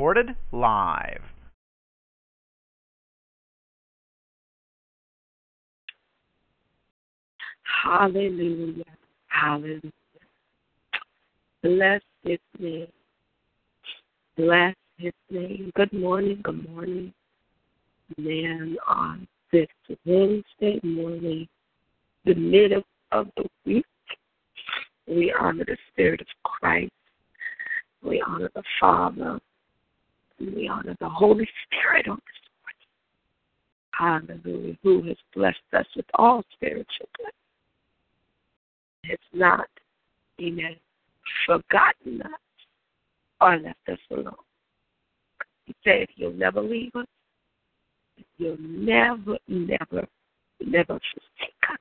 Recorded live. Hallelujah. Hallelujah. Bless his name. Bless his name. Good morning. Good morning. Man, on this Wednesday morning, the middle of the week, we honor the Spirit of Christ. We honor the Father. We honor the Holy Spirit on this morning. Hallelujah. Who has blessed us with all spiritual blessings. It's not, amen, forgotten us or left us alone. He said he'll never leave us. He'll never, never, never forsake us.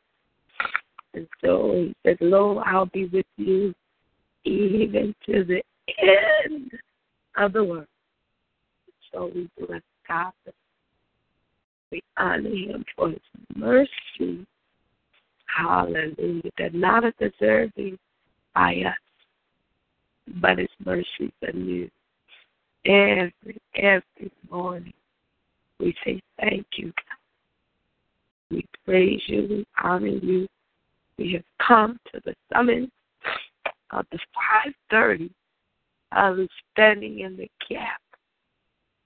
And so he said, Lo, I'll be with you even to the end of the world. So we bless God. We honor him for his mercy. Hallelujah. That not a deserving by us, but his mercies are new. Every, every morning we say thank you, God. We praise you, we honor you. We have come to the summit of the 530 of standing in the gap,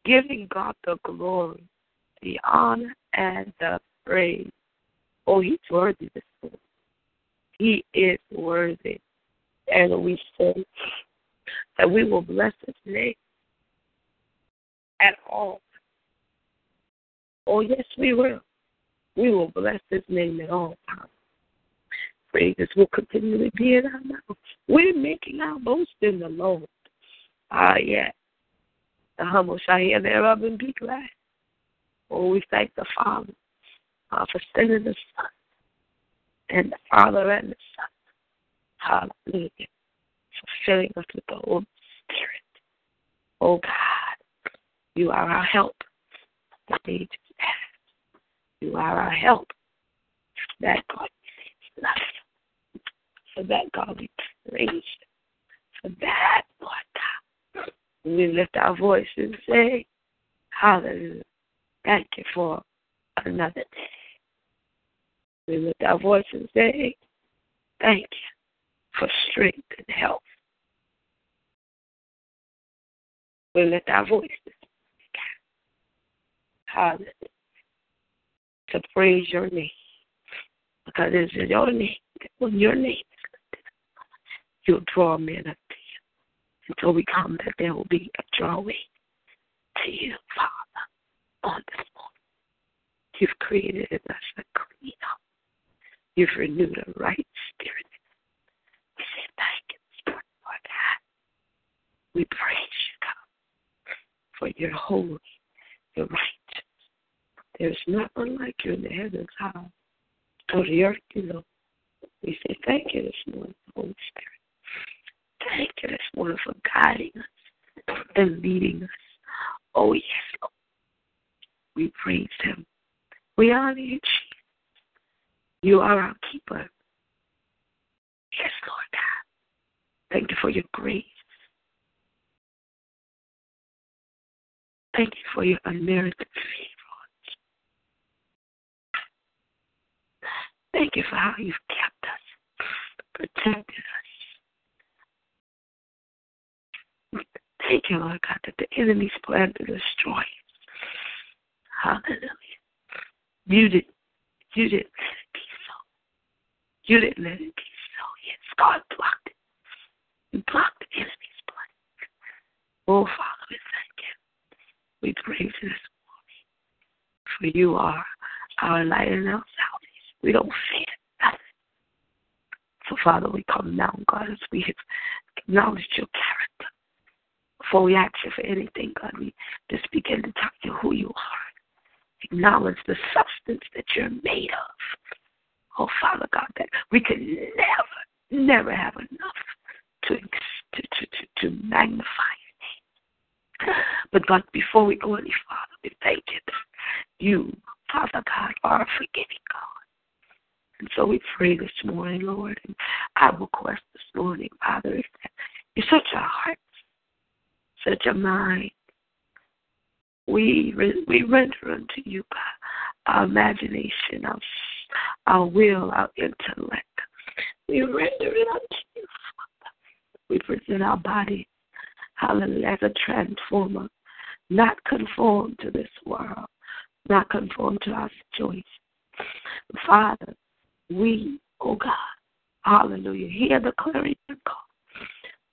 giving God the glory, the honor, and the praise. Oh, he's worthy this morning. He is worthy. And we say that we will bless his name at all. Oh, yes, we will. We will bless his name at all times. Praises will continually be in our mouth. We're making our boast in the Lord. Ah, yes. The humble shall hear thereof and be glad. Oh, we thank the Father uh, for sending the Son and the Father and the Son. Hallelujah. For filling us with the Holy Spirit. Oh, God, you are our help. The ages past. You are our help. That God is love. For that, God, we praise. For that, Lord God, we lift our voice and say, Hallelujah. Thank you for another day. We lift our voice and say, Thank you for strength and health. We lift our voices, hallelujah, to praise your name. Because it's your name, when your name is you'll draw men up you. Until we come, that there will be a drawing to you, Father, on this morning. You've created in us a clean up. You've renewed a right spirit. We say thank you this morning, Lord. We praise you, God, for your holy, your righteous. There's not one like you in the heavens high or the earth below. We say thank you this morning, Holy Spirit. Thank you this morning for guiding us and leading us. Oh, yes, Lord. We praise Him. We honor you, Jesus. You are our keeper. Yes, Lord God. Thank you for your grace. Thank you for your unmerited favor. Thank you for how you've kept us, protected us. Thank you, Lord God, that the enemy's plan to destroy. Hallelujah. You did you didn't let it be so. You didn't let it be so. Yes, God blocked it. You blocked the enemy's plan. Oh, Father, we thank you. We praise you this morning. For you are our light and our salvation. We don't fear nothing. So, Father, we come now, God, as we have acknowledged your character. Before we ask you for anything, God, we just begin to tell you who you are. Acknowledge the substance that you're made of. Oh, Father God, that we could never, never have enough to, to, to, to, to magnify your name. But God, before we go any farther, we thank you you, Father God, are a forgiving God. And so we pray this morning, Lord, and I request this morning, Father, is that you search our hearts, search a mind. We we render unto you, our imagination, our our will, our intellect. We render it unto you, Father. We present our body, hallelujah, as a transformer, not conformed to this world, not conformed to our choice. Father, we, oh God, hallelujah, hear the clarion call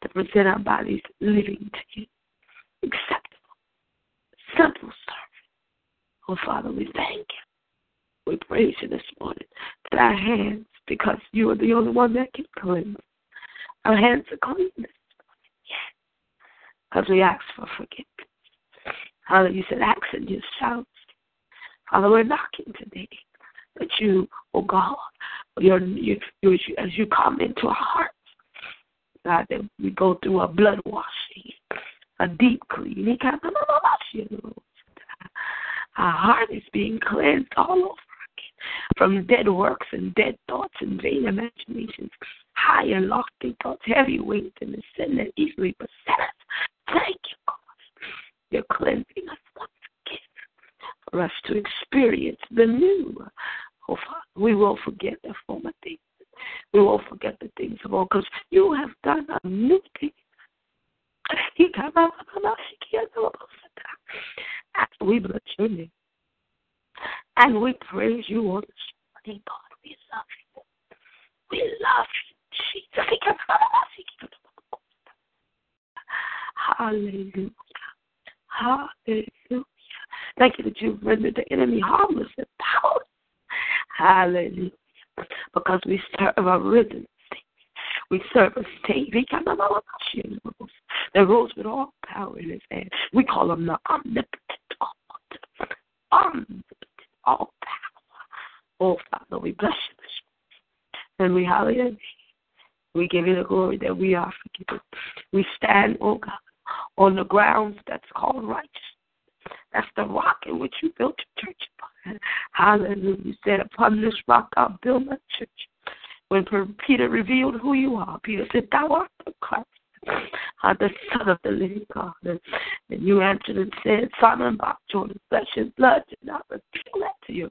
to present our bodies living to you, acceptable, simple service. Oh Father, we thank you. We praise you this morning that our hands, because you are the only one that can cleanse, our hands are clean this morning. Yes. Because we ask for forgiveness. Hallelujah. You said, ask and you. Father, we're knocking today that you, oh God, as you come into our hearts, God, that we go through a blood washing, a deep cleaning. Our heart is being cleansed all over again from dead works and dead thoughts and vain imaginations, high and lofty thoughts, heavy weight and the sin that easily beset us. Thank you, God. You're cleansing us once again for us to experience the new. Oh, Father, we will forget the former things. We won't forget the things of old because you have done a new thing. We bless your name. And we praise you on this morning, God. We love you. We love you, Jesus. Hallelujah. Hallelujah. Thank you that you've rendered the enemy harmless and powerless. Hallelujah. Because we serve a Savior. We serve a Savior that rules with all power in his hand. We call him the omnipotent, God, omnipotent, all power. Oh, Father, we bless you And we hallelujah. We give you the glory that we are forgiven. We stand, oh God, on the grounds that's called righteousness. That's the rock in which you built your church upon. Hallelujah. You said, Upon this rock I'll build my church. When Peter revealed who you are, Peter said, Thou art the Christ, uh, the Son of the living God. And, and you answered and said, Simon Bach, Jordan, flesh and blood did not reveal that to you.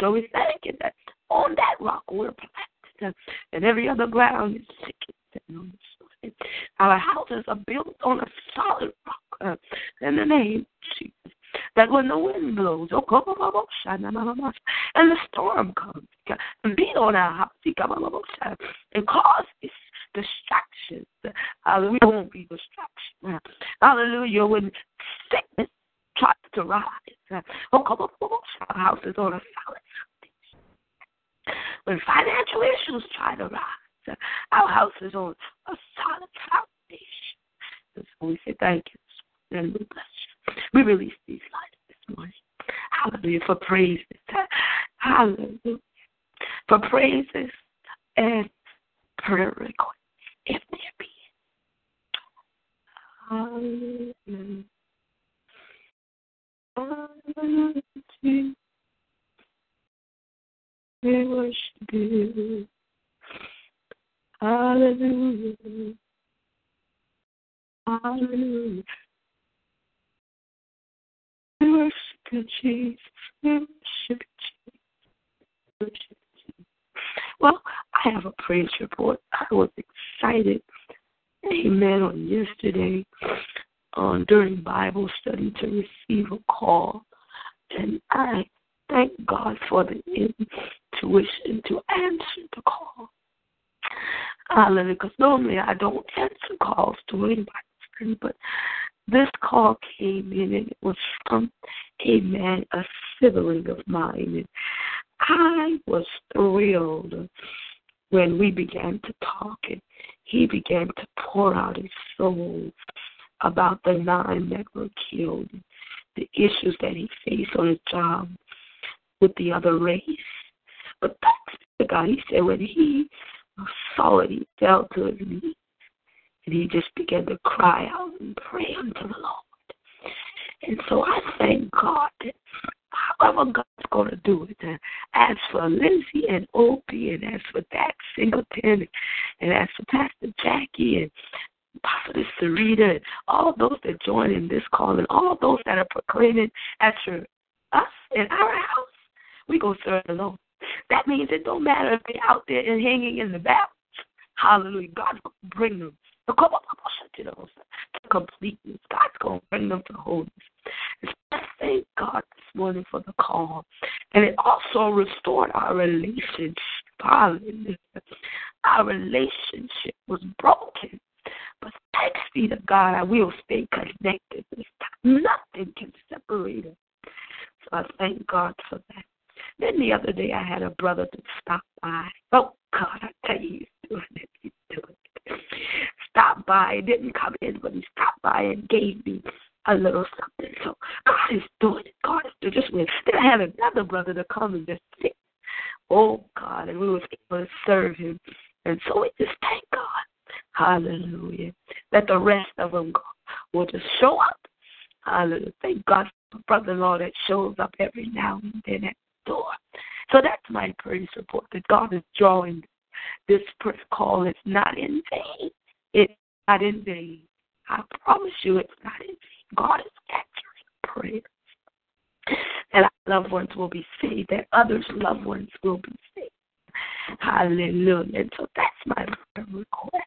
so we thank you that on that rock we're planted, and every other ground is sinking. Our houses are built on a solid rock uh, in the name. That when the wind blows, oh, and the storm comes, and beat on our house, and cause distractions. Uh, we won't be distractions. Hallelujah. When sickness tries to rise, oh, our house is on a solid foundation. When financial issues try to rise, our house is on a solid foundation. And so we say thank you and we bless you. We release these lights this morning. Hallelujah for praises. Hallelujah for praises and prayer requests if there be. Hallelujah. Hallelujah. We worship you. Hallelujah. Hallelujah. We worship you, Jesus. We worship you, Jesus. Worship you. Well, I have a praise report. I was excited, amen, on yesterday on during Bible study to receive a call. And I thank God for the intuition to answer the call. Hallelujah. Because normally I don't answer calls Bible study, but this call came in and it was from a man, a sibling of mine. And I was thrilled when we began to talk and he began to pour out his soul about the nine that were killed, the issues that he faced on his job with the other race. But that's the God. He said when he it, he fell to his knees and he just began to cry out and pray unto the Lord. And so I thank God that however God's going to do it. And as for Lindsay and Opie, and as for Dax Singleton, and as for Pastor Jackie and Prophetess Sarita, and all those that join in this call, and all those that are proclaiming after us in our house, we go serve the Lord. That means it don't matter if they're out there and hanging in the balance. Hallelujah. God will bring them to completeness. God's going to bring them to wholeness. I thank God this morning for the call. And it also restored our relationship. Hallelujah. Our relationship was broken. But thanks be to God, I will stay connected Nothing can separate us. So I thank God for that. Then the other day I had a brother that stopped by. Oh God, I tell you, he's doing it. He's doing it. Stopped by, didn't come in, but he stopped by and gave me a little something. So God is doing it. God is doing. Just when then I had another brother to come and just sit. Oh God, and we was able to serve him. And so we just thank God. Hallelujah. That the rest of them will just show up. Hallelujah. Thank God for brother in law that shows up every now and then at door. So that's my praise report that God is drawing this prayer call. It's not in vain. It's not in vain. I promise you it's not in vain. God is answering prayers. And our loved ones will be saved, that others' loved ones will be saved. Hallelujah. And so that's my request.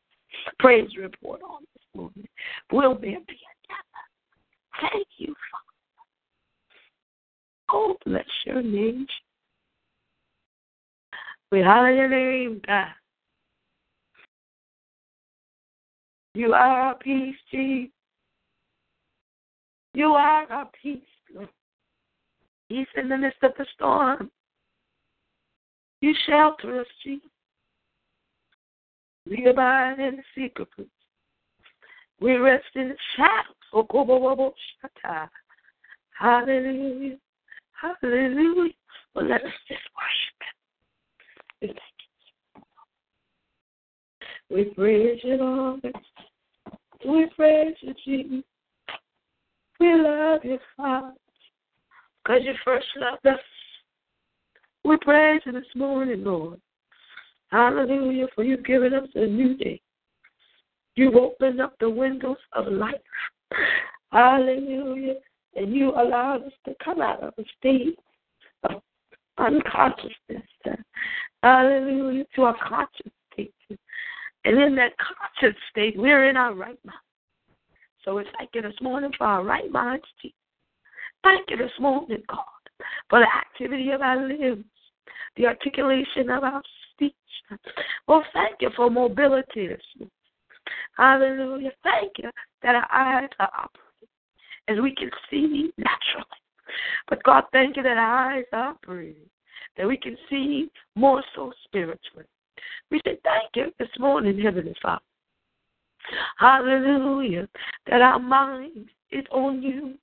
Praise report on this morning. Will there be another? Thank you, Father. Oh, bless your name. We honor your name, God. You are our peace, Jesus. You are our peace, Lord. Peace in the midst of the storm. You shelter us, Jesus. We abide in the secret place. We rest in the shadows. Oh, Hallelujah. Hallelujah. Well, let us just worship Him. We praise you, Lord. We praise you, Jesus. We love you, Father, because you first loved us. We praise you this morning, Lord. Hallelujah, for you giving us a new day. You've opened up the windows of life. Hallelujah. And you allowed us to come out of a state of unconsciousness. Uh, hallelujah. To a conscious state. And in that conscious state, we're in our right mind. So we thank you this morning for our right minds, Jesus. Thank you this morning, God, for the activity of our limbs, the articulation of our speech. Well, thank you for mobility this morning. Hallelujah. Thank you that our eyes are operating and we can see naturally. But God, thank you that our eyes are operating, that we can see more so spiritually. We say thank you this morning, Heavenly Father. Hallelujah. That our mind is on you.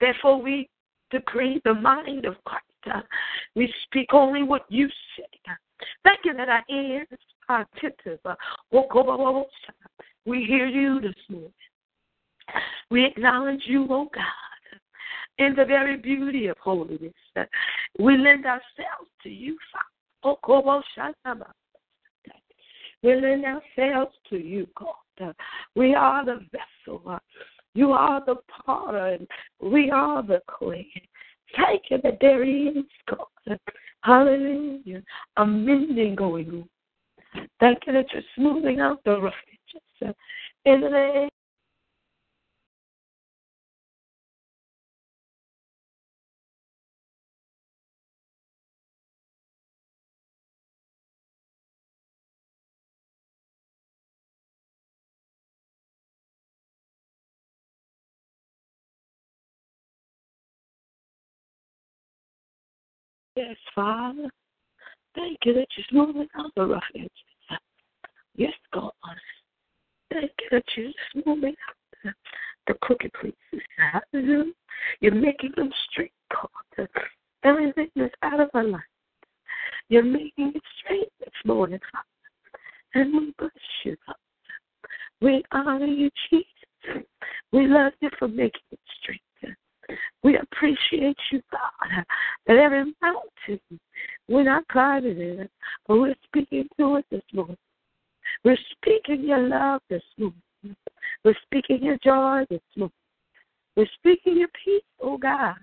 Therefore, we decree the mind of Christ. Uh, we speak only what you say. Uh, thank you that our ears are attentive. Uh, we hear you this morning. We acknowledge you, O oh God, in the very beauty of holiness. We lend ourselves to you, Father. We lend ourselves to you, God. We are the vessel. You are the potter, and we are the clay. Thank you that there is, God. Hallelujah. A mending going on. Thank you that you're smoothing out the rough edges. In the name Yes, Father. Thank you that you're smoothing out the rough edges. Yes, God. Thank you that you're smoothing out the crooked places. You're making them straight, God. Everything that's out of alignment. You're making it straight this morning, Father. And we bless you, God. We honor you, Jesus. We love you for making it straight. We appreciate you, God, that every mountain, we're not climbing it, but we're speaking to it this morning. We're speaking your love this morning. We're speaking your joy this morning. We're speaking your peace, oh God,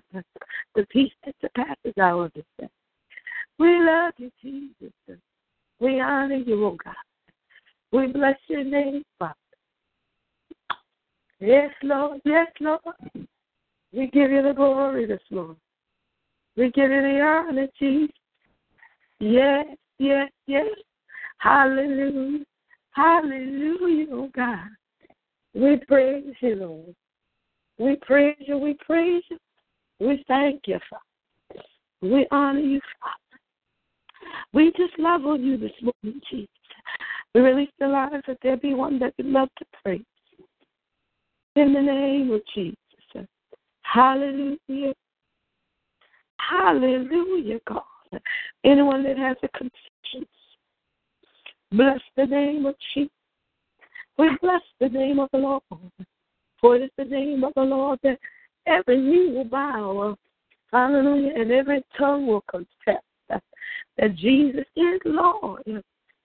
the peace that surpasses our understanding. We love you, Jesus. We honor you, oh God. We bless your name, Father. Yes, Lord. Yes, Lord. We give you the glory this morning. We give you the honor, Jesus. Yes, yes, yes. Hallelujah. Hallelujah, oh God. We praise you, Lord. We praise you. We praise you. We thank you, Father. We honor you, Father. We just love on you this morning, Jesus. We release the lives that there be one that we love to praise. In the name of Jesus. Hallelujah. Hallelujah, God. Anyone that has a conscience, bless the name of Jesus. We bless the name of the Lord. For it is the name of the Lord that every knee will bow. Hallelujah. And every tongue will confess that Jesus is Lord.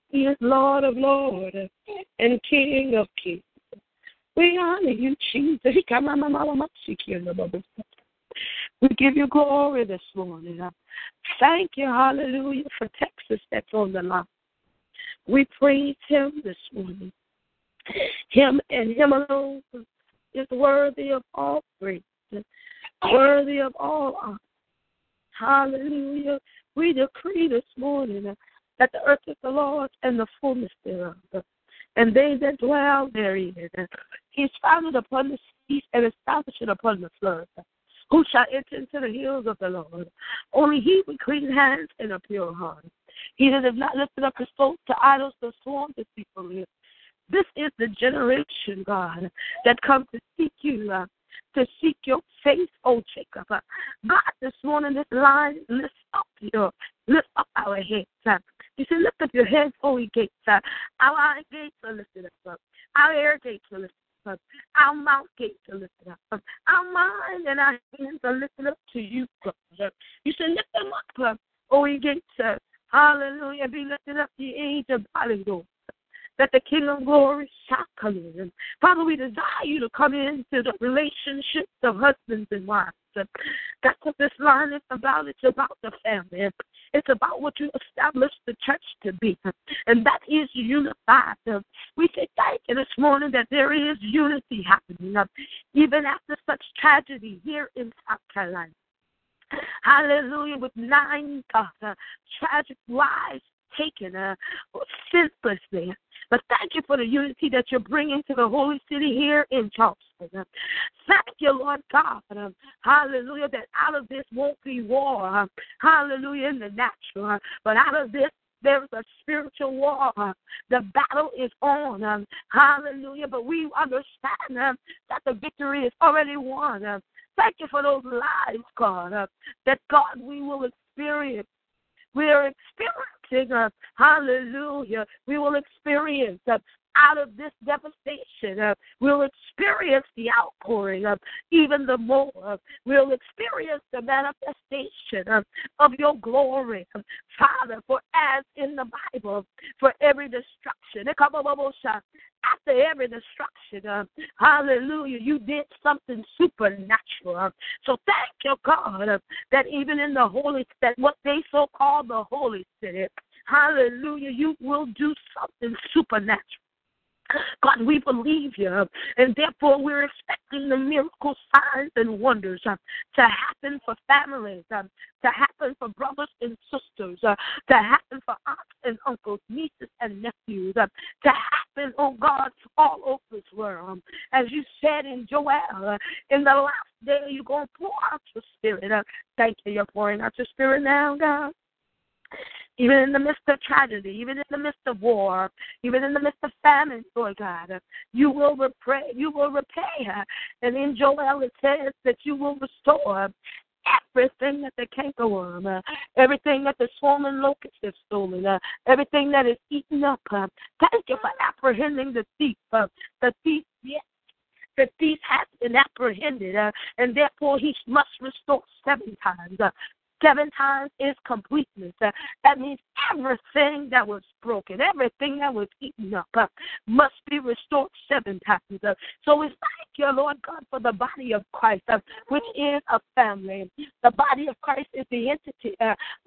He is Lord of Lords and King of Kings. We honor you, Jesus. We give you glory this morning. Thank you, hallelujah, for Texas that's on the line. We praise him this morning. Him and him alone is worthy of all praise, worthy of all honor. Hallelujah. We decree this morning that the earth is the Lord's and the fullness thereof, and they that dwell therein. He is founded upon the seas and established upon the floods. Who shall enter into the hills of the Lord? Only he with clean hands and a pure heart. He that has not lifted up his soul to idols, but sworn deceitfully. This is the generation, God, that comes to seek you, uh, to seek your face, oh Jacob. Uh, God, this morning, this line lift up your, lift up our heads. Uh, you said, lift up your heads, O gates. Uh, our gates are lifted up. Our air gates are lifted up. Our mouth gates are lifted up. Our mind and our hands are lifted up to you, God. You said, lift them up, oh, O gates. Hallelujah. Be lifted up the age of hallelujah that the King of Glory shall come in. Father, we desire you to come into the relationships of husbands and wives. That's what this line is about. It's about the family. It's about what you established the church to be, and that is unified. We say thank you this morning that there is unity happening, even after such tragedy here in South Carolina. Hallelujah, with nine uh, tragic lives taken uh, senselessly. But thank you for the unity that you're bringing to the holy city here in Charleston. Thank you, Lord God. Hallelujah, that out of this won't be war. Hallelujah, in the natural. But out of this, there's a spiritual war. The battle is on. Hallelujah. But we understand that the victory is already won. Thank you for those lives, God, that God we will experience we are experiencing, uh, hallelujah, we will experience uh, out of this devastation. Uh, we'll experience the outpouring of even the more. Uh, we'll experience the manifestation of, of your glory, Father. For as in the Bible, for every destruction, after every destruction, uh, hallelujah, you did something supernatural. Uh, so thank you, God, uh, that even in the Holy, that what they so call the Holy City, hallelujah, you will do something supernatural. God, we believe you, and therefore we're expecting the miracle signs and wonders uh, to happen for families, um, to happen for brothers and sisters, uh, to happen for aunts and uncles, nieces and nephews, uh, to happen, oh God, all over this world. As you said in Joel, uh, in the last day, you're going to pour out your spirit. Uh, thank you, you're pouring out your spirit now, God even in the midst of tragedy, even in the midst of war, even in the midst of famine, Lord God, you will repay, you will repay. And in Joel it says that you will restore everything that the cankerworm, uh, everything that the swarming locust has stolen, uh, everything that is eaten up. Uh, thank you for apprehending the thief. Uh, the thief, yes, the thief has been apprehended, uh, and therefore he must restore seven times. Uh, seven times is completeness. Uh, that means everything that was broken, everything that was eaten up, uh, must be restored seven times. Uh, so we thank you, Lord God, for the body of Christ, which is a family. The body of Christ is the entity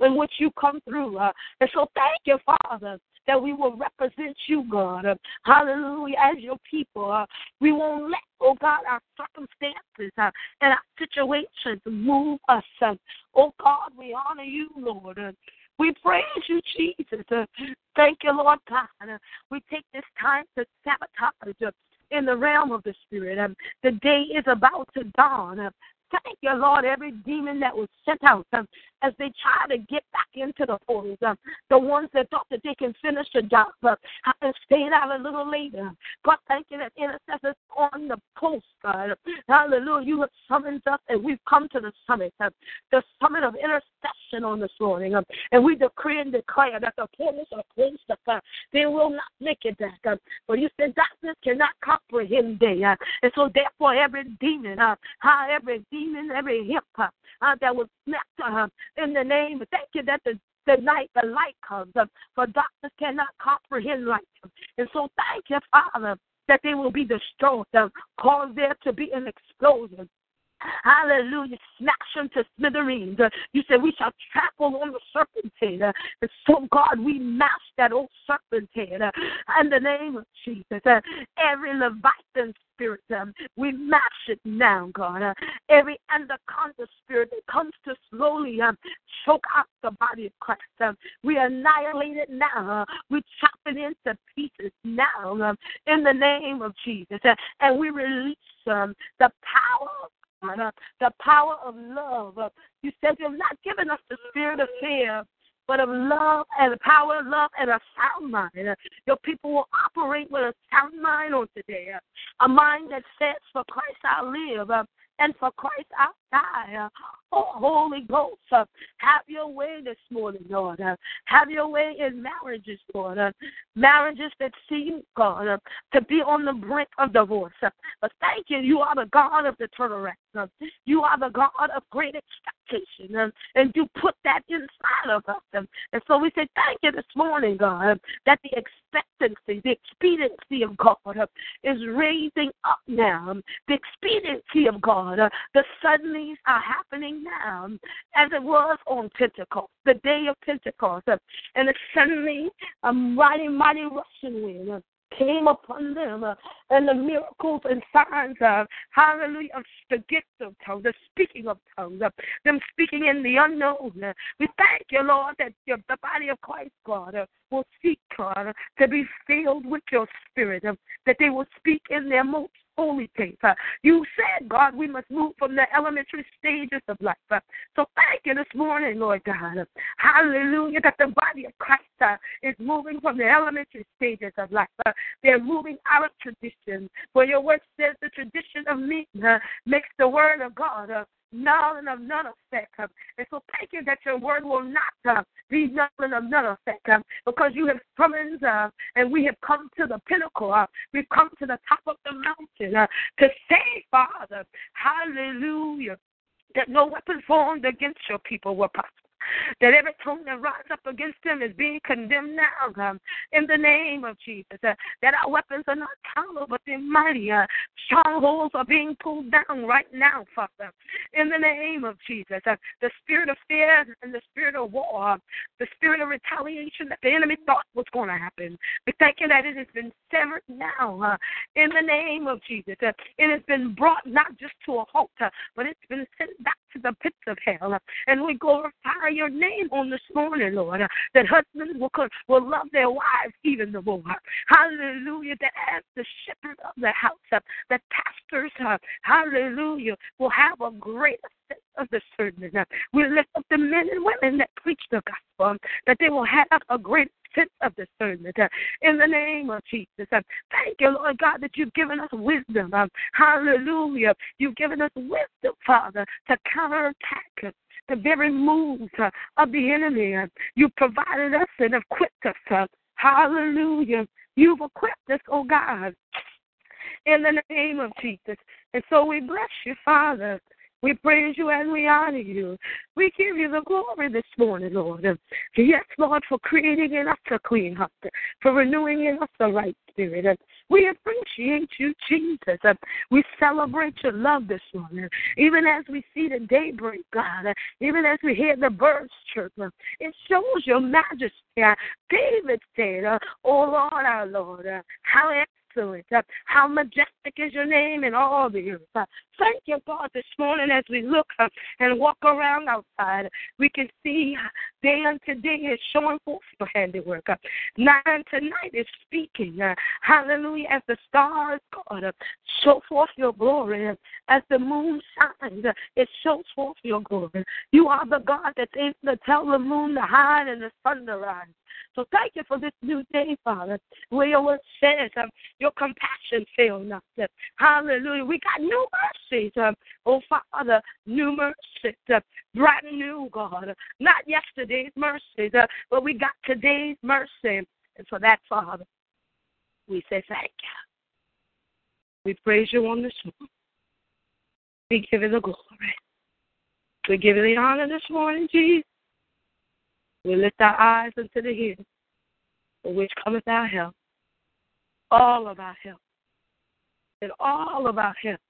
in which you come through. And so thank you, Father, that we will represent you, God. hallelujah. As your people, uh, we won't let, oh God, our circumstances uh, and our situations move us. Uh, oh God, we honor you, Lord. We praise you, Jesus. Thank you, Lord God. We take this time to sabotage in the realm of the Spirit. Um, the day is about to dawn. Uh, thank you, Lord, every demon that was sent out um, as they try to get back into the portals. Um, the ones that thought that they can finish the job uh, and stay out a little later. God, thank you that intercessors on the post, God. Hallelujah. You have summoned us and we've come to the summit, uh, the summit of intercession on this morning. Um, and we decree and declare that the portals are closed up. Uh, they will not make it back. Uh, but you said darkness cannot comprehend day. Uh, and so therefore every demon, uh, every demon, every hip uh, that was snapped uh, in the name. Thank you that the the night the light comes, uh, for darkness cannot comprehend light. And so thank you, Father, that they will be destroyed, uh, cause there to be an explosion. Hallelujah. Smash them to smithereens. Uh, you said we shall trample on the serpent's head. Uh, and so, God, we mash that old serpent's head uh, in the name of Jesus. Every Leviathan spirit, um, we mash it now, God. Uh, every anaconda spirit that comes to slowly um, choke out the body of Christ, um, we annihilate it now. We chop it into pieces now in the name of Jesus. And we release the power of uh, the power of love. Uh, you said you've not given us the spirit of fear, but of love and the power of love and a sound mind. Your people will operate with a sound mind on today. A mind that says, For Christ I live and for Christ I Oh, Holy Ghost, uh, have your way this morning, Lord. Uh, have your way in marriages, Lord. Uh, marriages that seem, God, uh, to be on the brink of divorce. Uh, but thank you, you are the God of the turnaround. Uh, you are the God of great expectation. Uh, and you put that inside of us. Uh, and so we say thank you this morning, God, uh, that the expectancy, the expediency of God uh, is raising up now. The expediency of God, the are happening now, as it was on Pentecost, the day of Pentecost. And suddenly a mighty, mighty rushing wind came upon them, uh, and the miracles and signs of hallelujah, of the gift of tongues, the speaking of tongues, uh, them speaking in the unknown. Uh, we thank you, Lord, that the body of Christ, God, uh, will seek, God, to be filled with your spirit, uh, that they will speak in their most holy. Uh, you said, God, we must move from the elementary stages of life. So thank you this morning, Lord God. Hallelujah, that the body of Christ uh, is moving from the elementary stages of life. Uh, they're moving out of tradition. For your word says the tradition of me uh, makes the word of God and of none effect. Um, and so thank you that your word will not uh, be and of none effect um, because you have summoned uh, and we have come to the pinnacle. Uh, we've come to the top of the mountain uh, to say, Father, hallelujah, that no weapon formed against your people will prosper that every tongue that rises up against them is being condemned now, God, in the name of Jesus. Uh, that our weapons are not carnal, but they're mighty. Uh, strongholds are being pulled down right now, Father, in the name of Jesus. Uh, the spirit of fear and the spirit of war, the spirit of retaliation that the enemy thought was going to happen. We thank you that it has been severed now, uh, in the name of Jesus. Uh, it has been brought not just to a halt, uh, but it's been sent back to the pits of hell. And we glorify your name on this morning, Lord, that husbands will, will love their wives even the more. Hallelujah. That as the shepherd of the house, that pastors, uh, hallelujah, will have a greater of discernment. We lift up the men and women that preach the gospel, that they will have a great sense of discernment uh, in the name of Jesus. Uh, thank you, Lord God, that you've given us wisdom. Uh, hallelujah. You've given us wisdom, Father, to counterattack the very moves of the enemy. You've provided us and equipped us. Hallelujah. You've equipped us, oh God, in the name of Jesus. And so we bless you, Father. We praise you and we honor you. We give you the glory this morning, Lord. Yes, Lord, for creating in us a clean heart, for renewing in us the right spirit. We appreciate you, Jesus. We celebrate your love this morning. Even as we see the daybreak, God, even as we hear the birds chirp, it shows your majesty. David said, Oh Lord, our Lord, how excellent. Uh, how majestic is your name in all the earth. Uh, thank you, God, this morning as we look uh, and walk around outside. We can see day unto day is showing forth your handiwork. Night unto night is speaking. hallelujah. As the stars, God, show forth your glory. As the moon shines, it shows forth your glory. You are the God that's able to tell the moon to hide and the sun to rise. So thank you for this new day, Father, where your word says um, your compassion fail not. Hallelujah. We got new mercies, um, oh Father, new mercies, uh, brand new, God. Not yesterday's mercies, uh, but we got today's mercy. And for that, Father, we say thank you. We praise you on this morning. We give you the glory. We give you the honor this morning, Jesus. We lift our eyes unto the hills, for which cometh our help. All of our help. And all of our help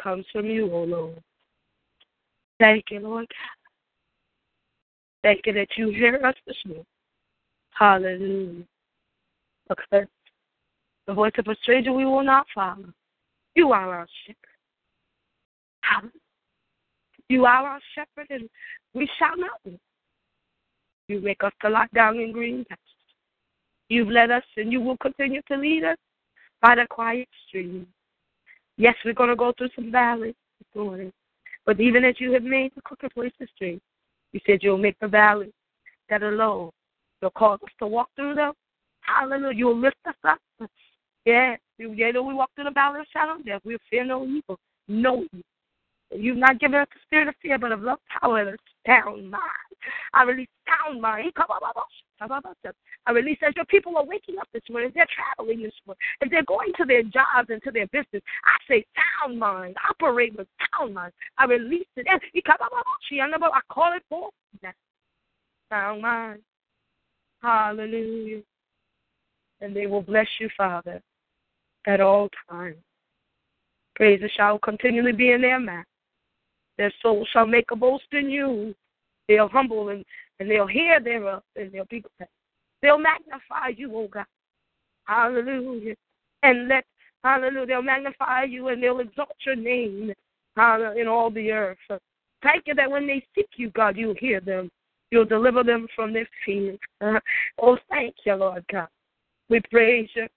comes from you, O Lord. Thank you, Lord God. Thank you that you hear us this morning. Hallelujah. Because the voice of a stranger we will not follow. You are our shepherd. You are our shepherd, and we shall not be. You make us to lie down in green pastures. You've led us and you will continue to lead us by the quiet stream. Yes, we're going to go through some valleys this morning. But even as you have made the crooked places straight, you said you'll make the valleys that are low. You'll cause us to walk through them. Hallelujah. You'll lift us up. Yeah. Yeah, though we walk through the valley of shadow of death, we'll fear no evil. No evil. You've not given us the spirit of fear, but of love, power, and a sound mind. I release sound mind. I release as your people are waking up this morning, they're traveling this morning, as they're going to their jobs and to their business. I say sound mind. Operate with sound mind. I release it. I call it forth. Sound mind. Hallelujah. And they will bless you, Father, at all times. Praise shall continually be in their mouth. Their soul shall make a boast in you. They'll humble and, and they'll hear thereof and they'll be glad. They'll magnify you, oh God. Hallelujah. And let, hallelujah, they'll magnify you and they'll exalt your name in all the earth. Thank you that when they seek you, God, you'll hear them. You'll deliver them from their fears. oh, thank you, Lord God. We praise you.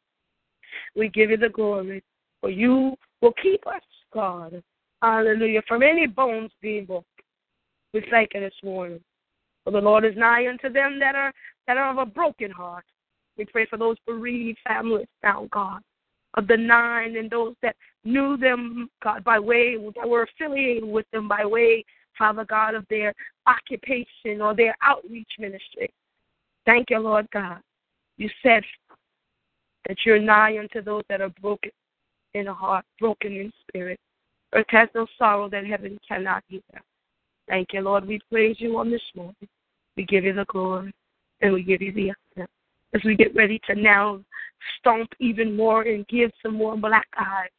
We give you the glory. For you will keep us, God. Hallelujah. From any bones being broken. We thank you this morning. For the Lord is nigh unto them that are that are of a broken heart. We pray for those bereaved families now, God, of the nine and those that knew them, God, by way that were affiliated with them by way, Father God, of their occupation or their outreach ministry. Thank you, Lord God. You said that you're nigh unto those that are broken in heart, broken in spirit. Earth has no sorrow that heaven cannot hear. Thank you, Lord. We praise you on this morning. We give you the glory and we give you the honor. As we get ready to now stomp even more and give some more black eyes,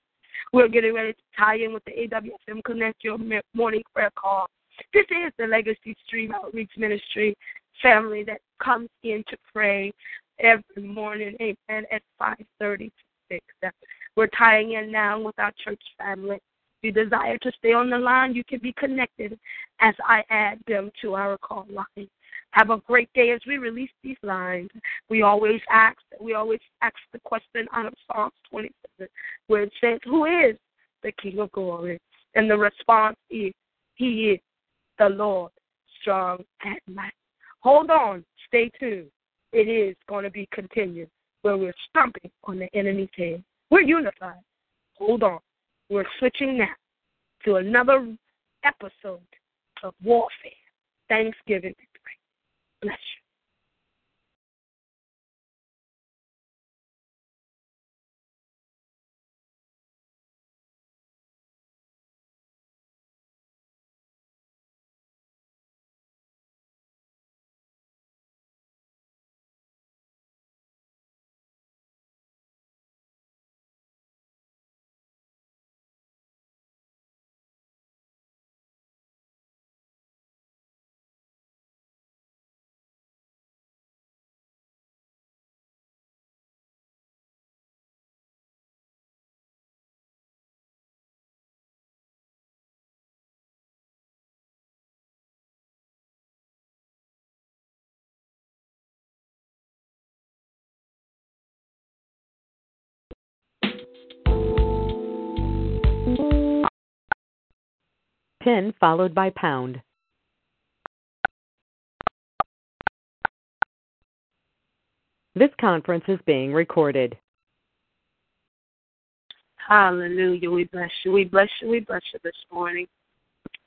we're getting ready to tie in with the AWFM Connect Your Morning Prayer Call. This is the Legacy Stream Outreach Ministry family that comes in to pray every morning, amen, at 5.30 to 6. We're tying in now with our church family you desire to stay on the line, you can be connected as I add them to our call line. Have a great day as we release these lines. We always ask we always ask the question out of Psalms 27, where it says, Who is the King of glory? And the response is He is the Lord, strong at might. Hold on. Stay tuned. It is going to be continued where we're stomping on the enemy's head. We're unified. Hold on. We're switching now to another episode of warfare. Thanksgiving. Bless you. Pin followed by pound. This conference is being recorded. Hallelujah. We bless you. We bless you. We bless you this morning.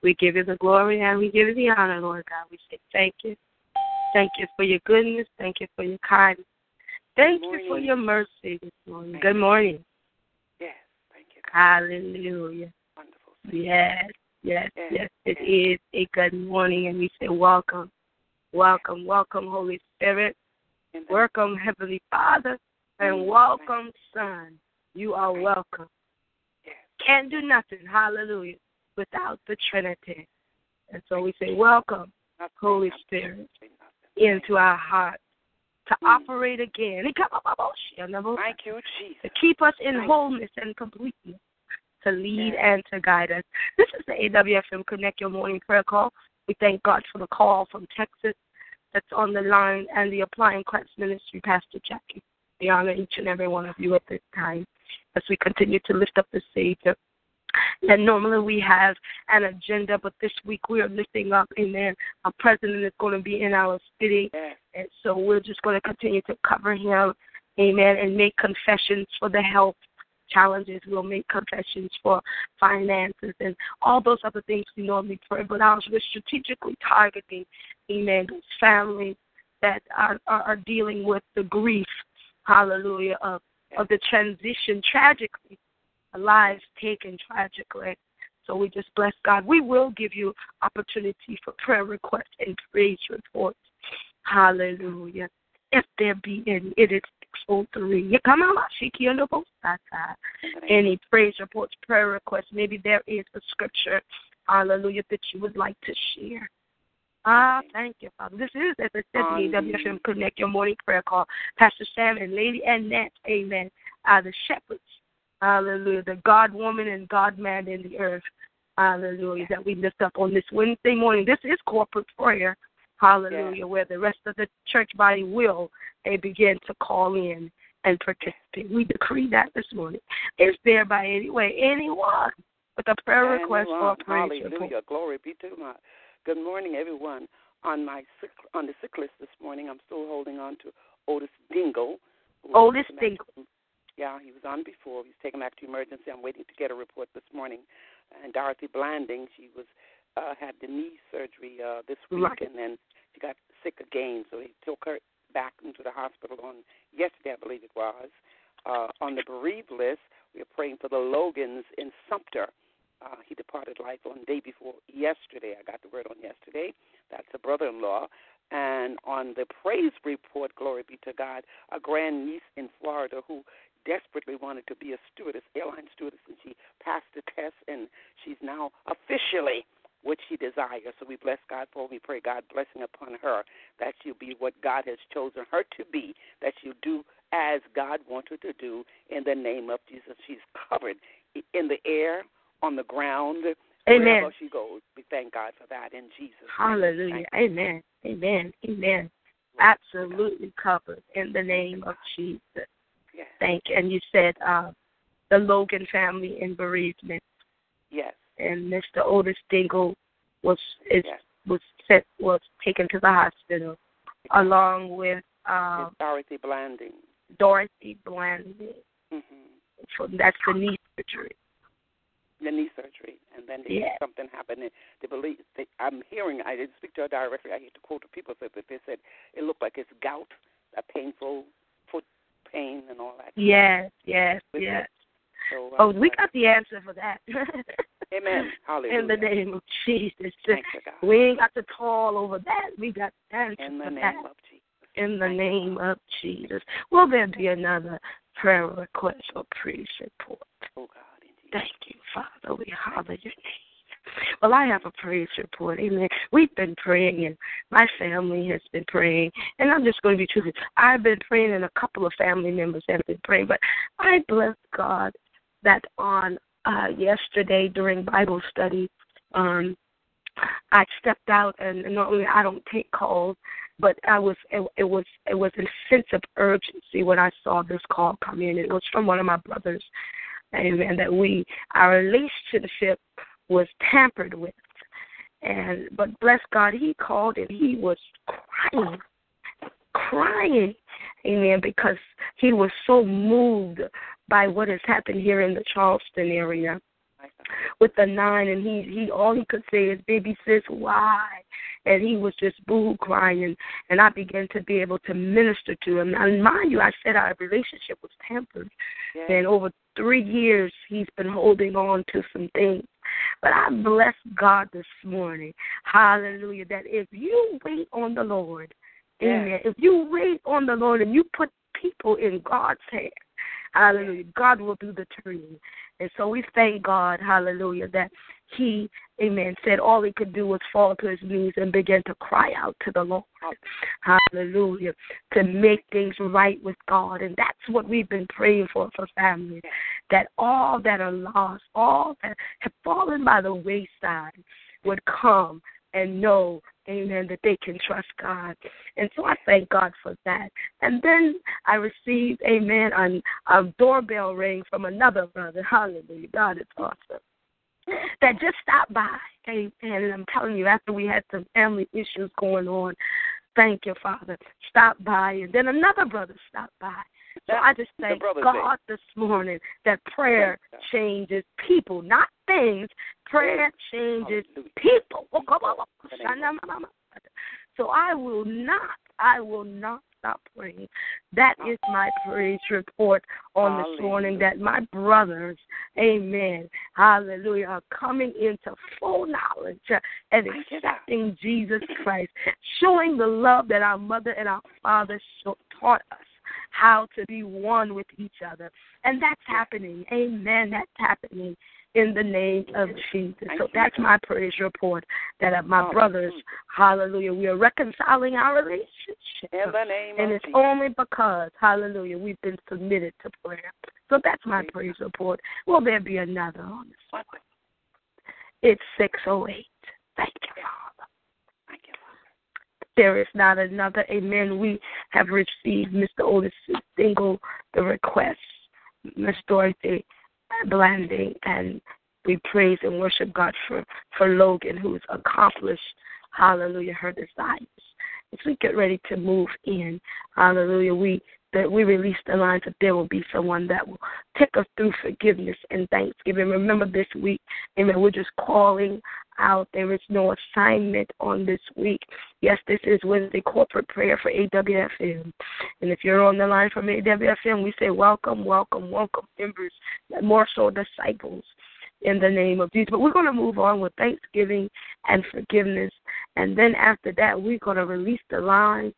We give you the glory and we give you the honor, Lord God. We say thank you. Thank you for your goodness. Thank you for your kindness. Thank you for your mercy this morning. Thank Good morning. Yes, thank you. Hallelujah. Wonderful. Yes, yes, Yes. It is a good morning, and we say welcome, welcome, welcome, Holy Spirit. Welcome, Heavenly Father, and welcome, Son. You are welcome. Can't do nothing, hallelujah, without the Trinity. And so we say, Welcome, Holy Spirit, into our hearts to Mm. operate again. Thank you, Jesus. to keep us in wholeness and completeness, to lead Yes. and to guide us. This is the AWFM Connect Your Morning Prayer Call. We thank God for the call from Texas that's on the line and the Applying Christ Ministry, Pastor Jackie. We honor each and every one of you at this time as we continue to lift up the Savior. And normally we have an agenda, but this week we are lifting up, amen. Our president is going to be in our city. And so we're just going to continue to cover him, amen, and make confessions for the health challenges. We'll make confessions for finances and all those other things we normally pray. But I was strategically targeting, amen, those families that are, are, are dealing with the grief, hallelujah, of, of the transition tragically, lives taken tragically. So we just bless God. We will give you opportunity for prayer requests and praise reports. Hallelujah. If there be any, it is 603. You come Shiki, on both sides. Any praise reports, prayer requests, maybe there is a scripture, hallelujah, that you would like to share. Ah, thank you, Father. This is, as I said, the AWFM Connect Your Morning Prayer Call. Pastor Sam and Lady Annette, amen, are the shepherds, hallelujah, the God woman and God man in the earth, hallelujah, that we lift up on this Wednesday morning. This is corporate prayer, hallelujah, where the rest of the church body will they begin to call in and participate. We decree that this morning. Is there by any way anyone with a prayer request or a Anyone. praise Hallelujah. report? Glory be to my. Good morning, everyone. On my sick, on the sick list this morning, I'm still holding on to Otis Dingle. Otis Dingle. Yeah, he was on before. He's taken back to emergency. I'm waiting to get a report this morning. And Dorothy Blanding, she was uh, had the knee surgery uh, this week, Right. and then she got sick again. So he took her back into the hospital on yesterday, I believe it was. Uh, on the bereaved list, we are praying for the Logans in Sumter. Uh, he departed life on day before yesterday. I got the word on yesterday. That's a brother-in-law. And on the praise report, glory be to God, a grandniece in Florida who desperately wanted to be a stewardess, airline stewardess, and she passed the test, and she's now officially what she desires. So we bless God for. her. We pray God blessing upon her that she'll be what God has chosen her to be. That she'll do as God wants her to do in the name of Jesus. She's covered in the air, on the ground, Amen. wherever she goes. We thank God for that in Jesus. Hallelujah. Amen. Amen. Amen. Absolutely covered in the name of Jesus. Yes. Thank you. And you said uh, the Logan family in bereavement Yes. And Mr. Otis Dingle was is Yes. was sent was taken to the hospital along with uh, It's Dorothy Blanding. Dorothy Blanding. hmm So that's the knee surgery. The knee surgery, and then they Yeah. something happened. And they believe they, I'm hearing. I didn't speak to her directly. I hate to quote the people, but they said it looked like it's gout, a painful foot pain, and all that. Yes, yes, yes. So, uh, Oh, we got the answer for that. Amen. Hallelujah. In the name of Jesus. Thank you, God. We ain't got to call over that. We got answer In the name that. of Jesus. In the name of Jesus. Will there be another prayer request or praise report? Oh God, in Jesus. Thank you, Father. We holler your name. Well, I have a praise report. Amen. We've been praying, and my family has been praying. And I'm just going to be truthful. I've been praying, and a couple of family members have been praying. But I bless God that on uh, yesterday during Bible study, um, I stepped out, and normally I don't take calls, but I was it, it was it was a sense of urgency when I saw this call come in. It was from one of my brothers, amen. That we our relationship was tampered with, and but bless God, he called and he was crying, crying, amen, because he was so moved by what has happened here in the Charleston area with the nine and he he all he could say is baby sis why and he was just boo crying and, I began to be able to minister to him. And mind you, I said our relationship was tempered Yes. and over three years he's been holding on to some things. But I bless God this morning. Hallelujah. That if you wait on the Lord, Yes. amen. If you wait on the Lord and you put people in God's hands, hallelujah, God will do the turning. And so we thank God, hallelujah, that he, amen, said all he could do was fall to his knees and begin to cry out to the Lord. Hallelujah. To make things right with God. And that's what we've been praying for for families. That all that are lost, all that have fallen by the wayside would come and know, amen, that they can trust God. And so I thank God for that. And then I received, amen, a, a doorbell ring from another brother. Hallelujah. God is awesome. That just stopped by. Amen. And I'm telling you, after we had some family issues going on, thank you, Father, stopped by. And then another brother stopped by. So I just thank God this morning that prayer changes people, not things. Prayer changes Hallelujah. people. Oh, So I will not, I will not stop praying. That is my praise report on this morning that my brothers, amen, hallelujah, are coming into full knowledge and Thank you, God. accepting Jesus Christ, showing the love that our mother and our father taught us how to be one with each other. And that's happening. Amen. That's happening in the name of Jesus. So that's my praise report that uh, my brothers, hallelujah, we are reconciling our relationship. In the name And it's only because, hallelujah, we've been submitted to prayer. So that's my praise report. Will there be another on this one? It's 608. Thank you. There is not another. Amen. We have received Mr. Otis Dingle, the request, Miss Dorothy Blanding, and we praise and worship God for, for Logan, who's accomplished, hallelujah, her desires. As we get ready to move in, hallelujah, we that we release the lines that there will be someone that will take us through forgiveness and thanksgiving. Remember this week, amen, we're just calling out. There is no assignment on this week. Yes, this is Wednesday corporate prayer for AWFM. And if you're on the line from AWFM, we say welcome, welcome, welcome, members, more so disciples in the name of Jesus. But we're going to move on with thanksgiving and forgiveness. And then after that, we're going to release the line,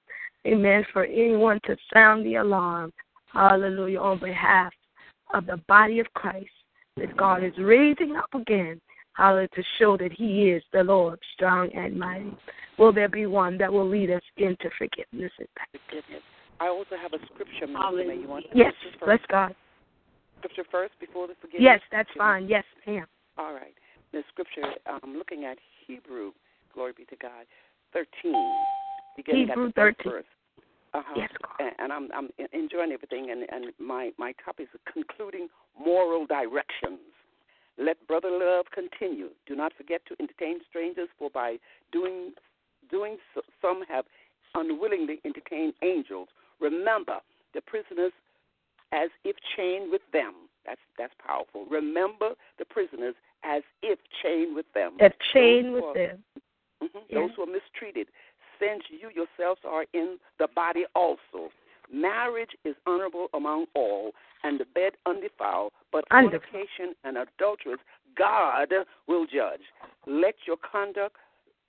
amen, for anyone to sound the alarm, hallelujah, on behalf of the body of Christ that God is raising up again, hallelujah, to show that He is the Lord, strong and mighty. Will there be one that will lead us into forgiveness and? Forgiveness. I also have a scripture. May you want to? Yes, scripture bless? God. Scripture first before the forgiveness? Yes, that's fine. Yes, ma'am. All right. The scripture, I'm looking at Hebrew, glory be to God, 13. Hebrew at the first 13. Verse. Uh-huh. Yes, God. And, and I'm, I'm enjoying everything, and, and my, my topic is concluding moral directions. Let brother love continue. Do not forget to entertain strangers, for by doing doing so, some have unwillingly entertained angels. Remember the prisoners as if chained with them. That's that's powerful. Remember the prisoners as if chained with them. A chain Those with them. Mhm. Yeah. Those who are mistreated, since you yourselves are in the body also. Marriage is honorable among all, and the bed undefiled, but Undefiled. fornication and adulterers God will judge. Let your conduct,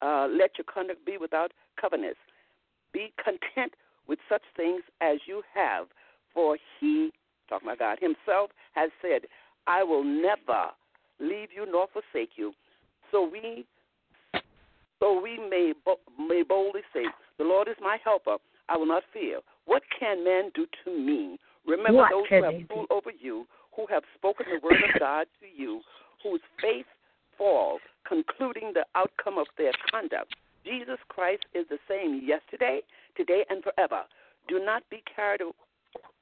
uh, let your conduct be without covetousness. Be content with such things as you have, for He, talking about God Himself, has said, "I will never leave you nor forsake you." So we so we may may boldly say, "The Lord is my helper; I will not fear. What can man do to me?" Remember What those who have ruled over you, who have spoken the word of God to you, whose faith falls, concluding the outcome of their conduct. Jesus Christ is the same yesterday, today, and forever. Do not be carried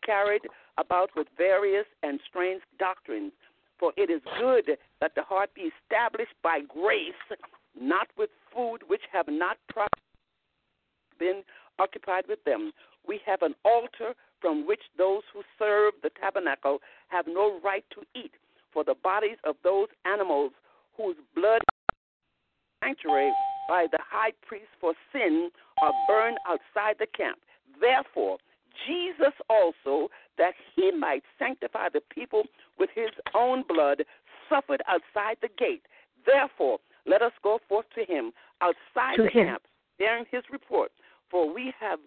carried about with various and strange doctrines, for it is good that the heart be established by grace, not with food which have not been occupied with them. We have an altar from which those who serve the tabernacle have no right to eat, for the bodies of those animals whose blood sanctuary by the high priest for sin are burned outside the camp. Therefore, Jesus also, that he might sanctify the people with his own blood, suffered outside the gate. Therefore, let us go forth to him outside To the him. camp, bearing his report. For we have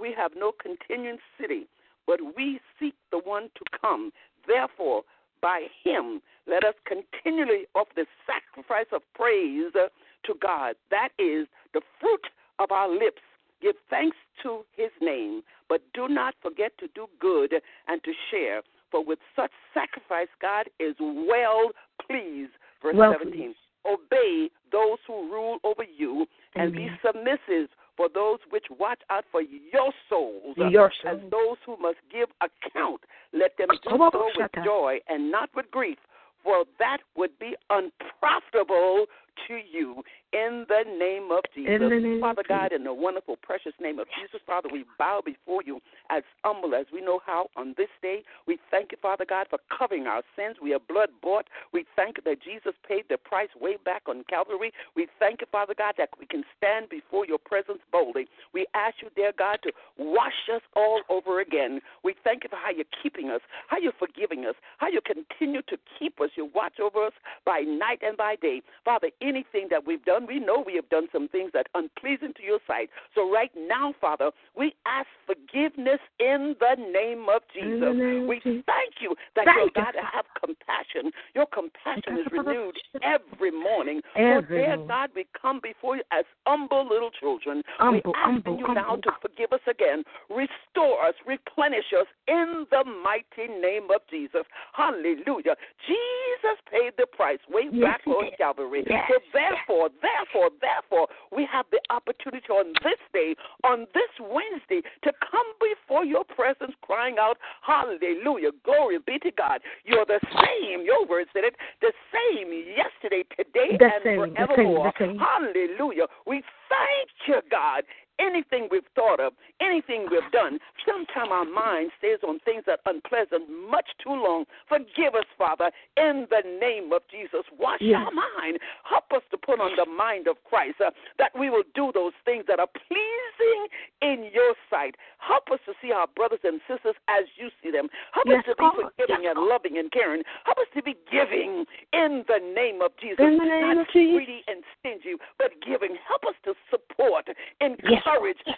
we have no continuing city, but we seek the one to come. Therefore, by him, let us continually offer the sacrifice of praise to God. That is the fruit of our lips. Give thanks to his name, but do not forget to do good and to share. For with such sacrifice, God is well pleased. Verse Well 17. Obey those who rule over you and be submissive for those which watch out for your souls Your as soul. those who must give account. Let them do so with joy and not with grief, for that would be unprofitable to you. In the name of Jesus, name of Father Jesus. God, in the wonderful, precious name of Jesus, Father, we bow before you as humble as we know how on this day. We thank you, Father God, for covering our sins. We are blood bought. We thank you that Jesus paid the price way back on Calvary. We thank you, Father God, that we can stand before your presence boldly. We ask you, dear God, to wash us all over again. We thank you for how you're keeping us, how you're forgiving us, how you continue to keep us. You watch over us by night and by day. Father, anything that we've done, we know we have done some things that are unpleasing to your sight. So right now, Father, we ask forgiveness in the name of Jesus. name of we Jesus. thank you that Thank you're you, God to have compassion. Your compassion is Thank you, Father. renewed every morning. Every so, dear. God, we come before you as humble little children. Humble, we asking humble, you now to forgive us again, restore us, replenish us in the mighty name of Jesus. Hallelujah. Jesus paid the price way Yes, back on. Calvary. Yes, So therefore, therefore, therefore, we have the opportunity on this day, on this Wednesday, to come before your presence crying out, Hallelujah. Glory be to God. You're the same, your word said it, the same yesterday, today, The and same, the same, forevermore. the same. Hallelujah. We thank you, God. Anything we've thought of, anything we've done, sometimes our mind stays on things that are unpleasant much too long. Forgive us, Father, in the name of Jesus. Wash Yes. our mind. Help us to put on the mind of Christ, uh, that we will do those things that are pleasing in your sight. Help us to see our brothers and sisters as you see them. Help Yes, us to be forgiving Yes, and loving and caring. Help us to be giving in the name of Jesus. In the name Not of Jesus. greedy and stingy, but giving. Help us to support, encourage,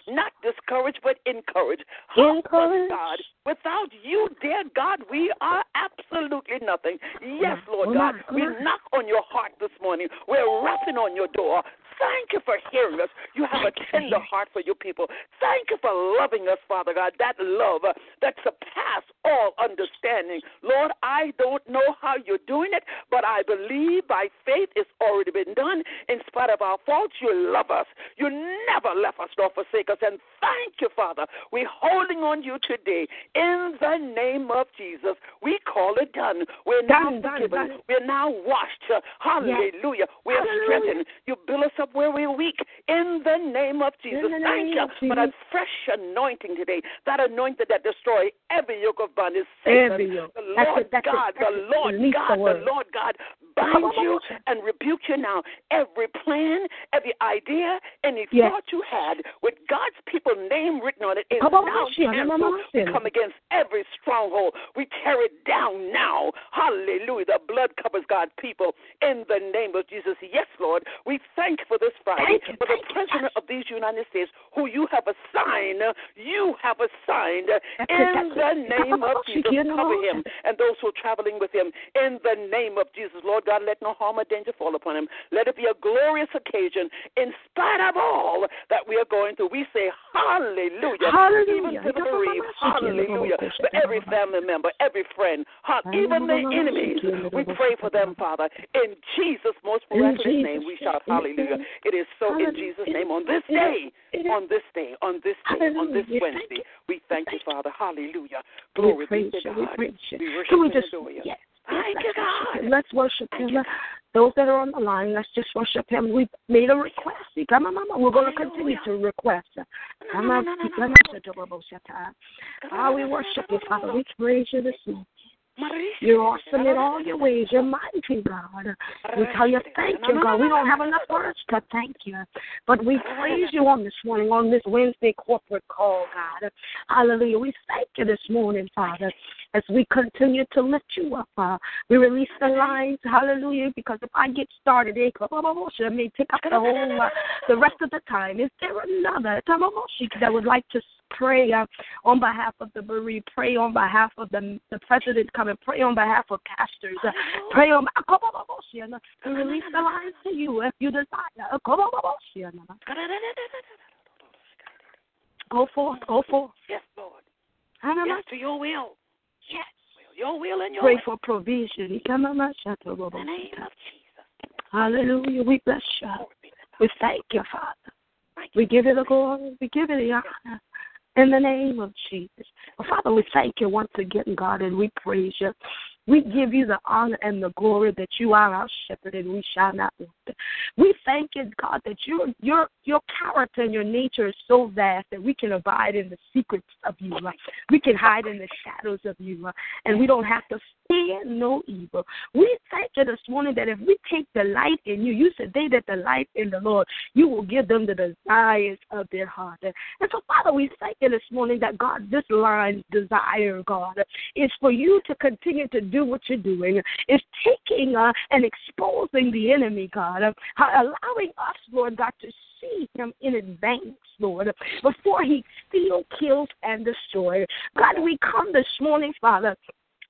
not discourage, but encourage. Help Encourage. God. Without you, dear God, we are absolutely nothing. Yes, Lord God, we knock on your heart this morning. We're rapping on your door. Thank you for hearing us. You have a tender heart for your people. Thank you for loving us, Father God. That love uh, that surpasses all understanding. Lord, I don't know how you're doing it, but I believe by faith it's already been done. In spite of our faults, you love us. You never left us nor forsake us. And thank you, Father. We're holding on you today. In the name of Jesus, we call it done. We're now Done, forgiven. done. We're now washed. Hallelujah. We're Hallelujah. strengthened. You build us up where we're weak. In the name of Jesus. the Thank name you of for that fresh anointing today. That anointing that destroys every yoke of bondage. Satan, Every yoke. The Lord that's God, the. Lord God, the the Lord God bind you and rebuke you now. Every plan, every idea, any Yes. thought you had with God's people name written on it is now. Canceled. We come against every stronghold. We tear it down now. Hallelujah. The blood covers God's people in the name of Jesus. Yes, Lord. We thank you for this Friday, you, for the thank you, President of these United States, who you have assigned, you have assigned That's it, in that's the it. name of Jesus. Cover him and those who are traveling with him in the name of Jesus. Lord God, let no harm or danger fall upon him. Let it be a glorious occasion in spite of all that we are going through. We say hallelujah. Hallelujah. Even to the bereaved. Hallelujah. For every family member, every friend, even the enemies. We pray for them, Father. In Jesus' most miraculous name, we shout hallelujah. It is so in Jesus' name on this day. On this day, on this day, on this Wednesday, we thank you, Father. Hallelujah. Glory be to you. We God. We worship Can we just you. yes. Thank you, God. Let's worship him. Those that are on the line, let's just worship him. We've made a request. Come on, Mama. We're going to continue to request. Come on, come on. Ah, we worship you, Father. We praise you this morning. You're awesome in all your ways. You're mighty, God. We tell you thank you, God. We don't have enough words to thank you. But we praise you on this morning, on this Wednesday corporate call, God. Hallelujah. We thank you this morning, Father, as we continue to lift you up. Uh, we release the lines, hallelujah, because if I get started, eh, I may take up the whole, uh, the rest of the time. Is there another that would like to pray uh, on behalf of the bereaved, pray on behalf of the, the president coming, pray on behalf of pastors, uh, pray on we release the lines to you if you desire. Go forth, go forth. Yes, Lord. Yes, to your will. Yes. Your will and your Pray way. for provision. In the name of Jesus. Hallelujah. We bless you. Glory be to God. We thank you, Father. We give you the glory. We give you the honor. In the name of Jesus. Father, we thank you once again, God, and we praise you. We give you the honor and the glory that you are our shepherd and we shall not want. We thank you, God, that your your your character and your nature is so vast that we can abide in the secrets of you. Uh, We can hide in the shadows of you, uh, and we don't have to fear no evil. We thank you this morning that if we take delight in you, you said they that delight in the Lord, you will give them the desires of their heart. And so, Father, we thank you this morning that God, this line's desire, God, is for you to continue to do what you're doing. Is taking uh, and exposing the enemy, God, uh, allowing us, Lord God, to see him in advance, Lord, before he steals, kills, and destroys. God, we come this morning, Father,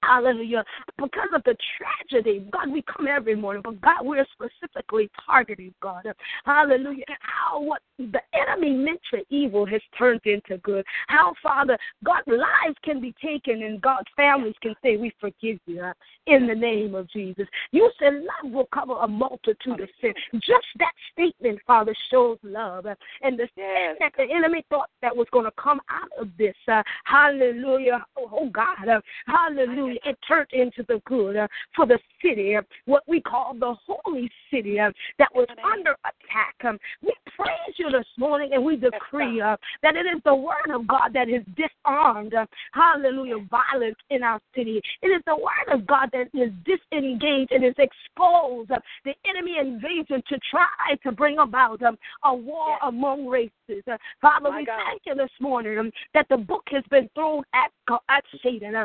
Hallelujah. Because of the tragedy, God, we come every morning, but God, we're specifically targeting, God. Hallelujah. How what the enemy meant for evil has turned into good. How, Father, God's lives can be taken and God's families can say, We forgive you in the name of Jesus. You said love will cover a multitude of sins. Just that statement, Father, shows love. And the sin that the enemy thought that was going to come out of this, uh, hallelujah. Oh, oh God, uh, hallelujah. It turned into the good uh, for the city, uh, what we call the holy city uh, that was under attack. Um, we praise you this morning and we decree that it is the word of God that is disarmed, hallelujah, violence in our city. It is the word of God that is disengaged and is exposed the enemy invasion to try to bring about um, a war among races. Father, My we God. thank you this morning um, that the book has been thrown at, at Satan. Uh,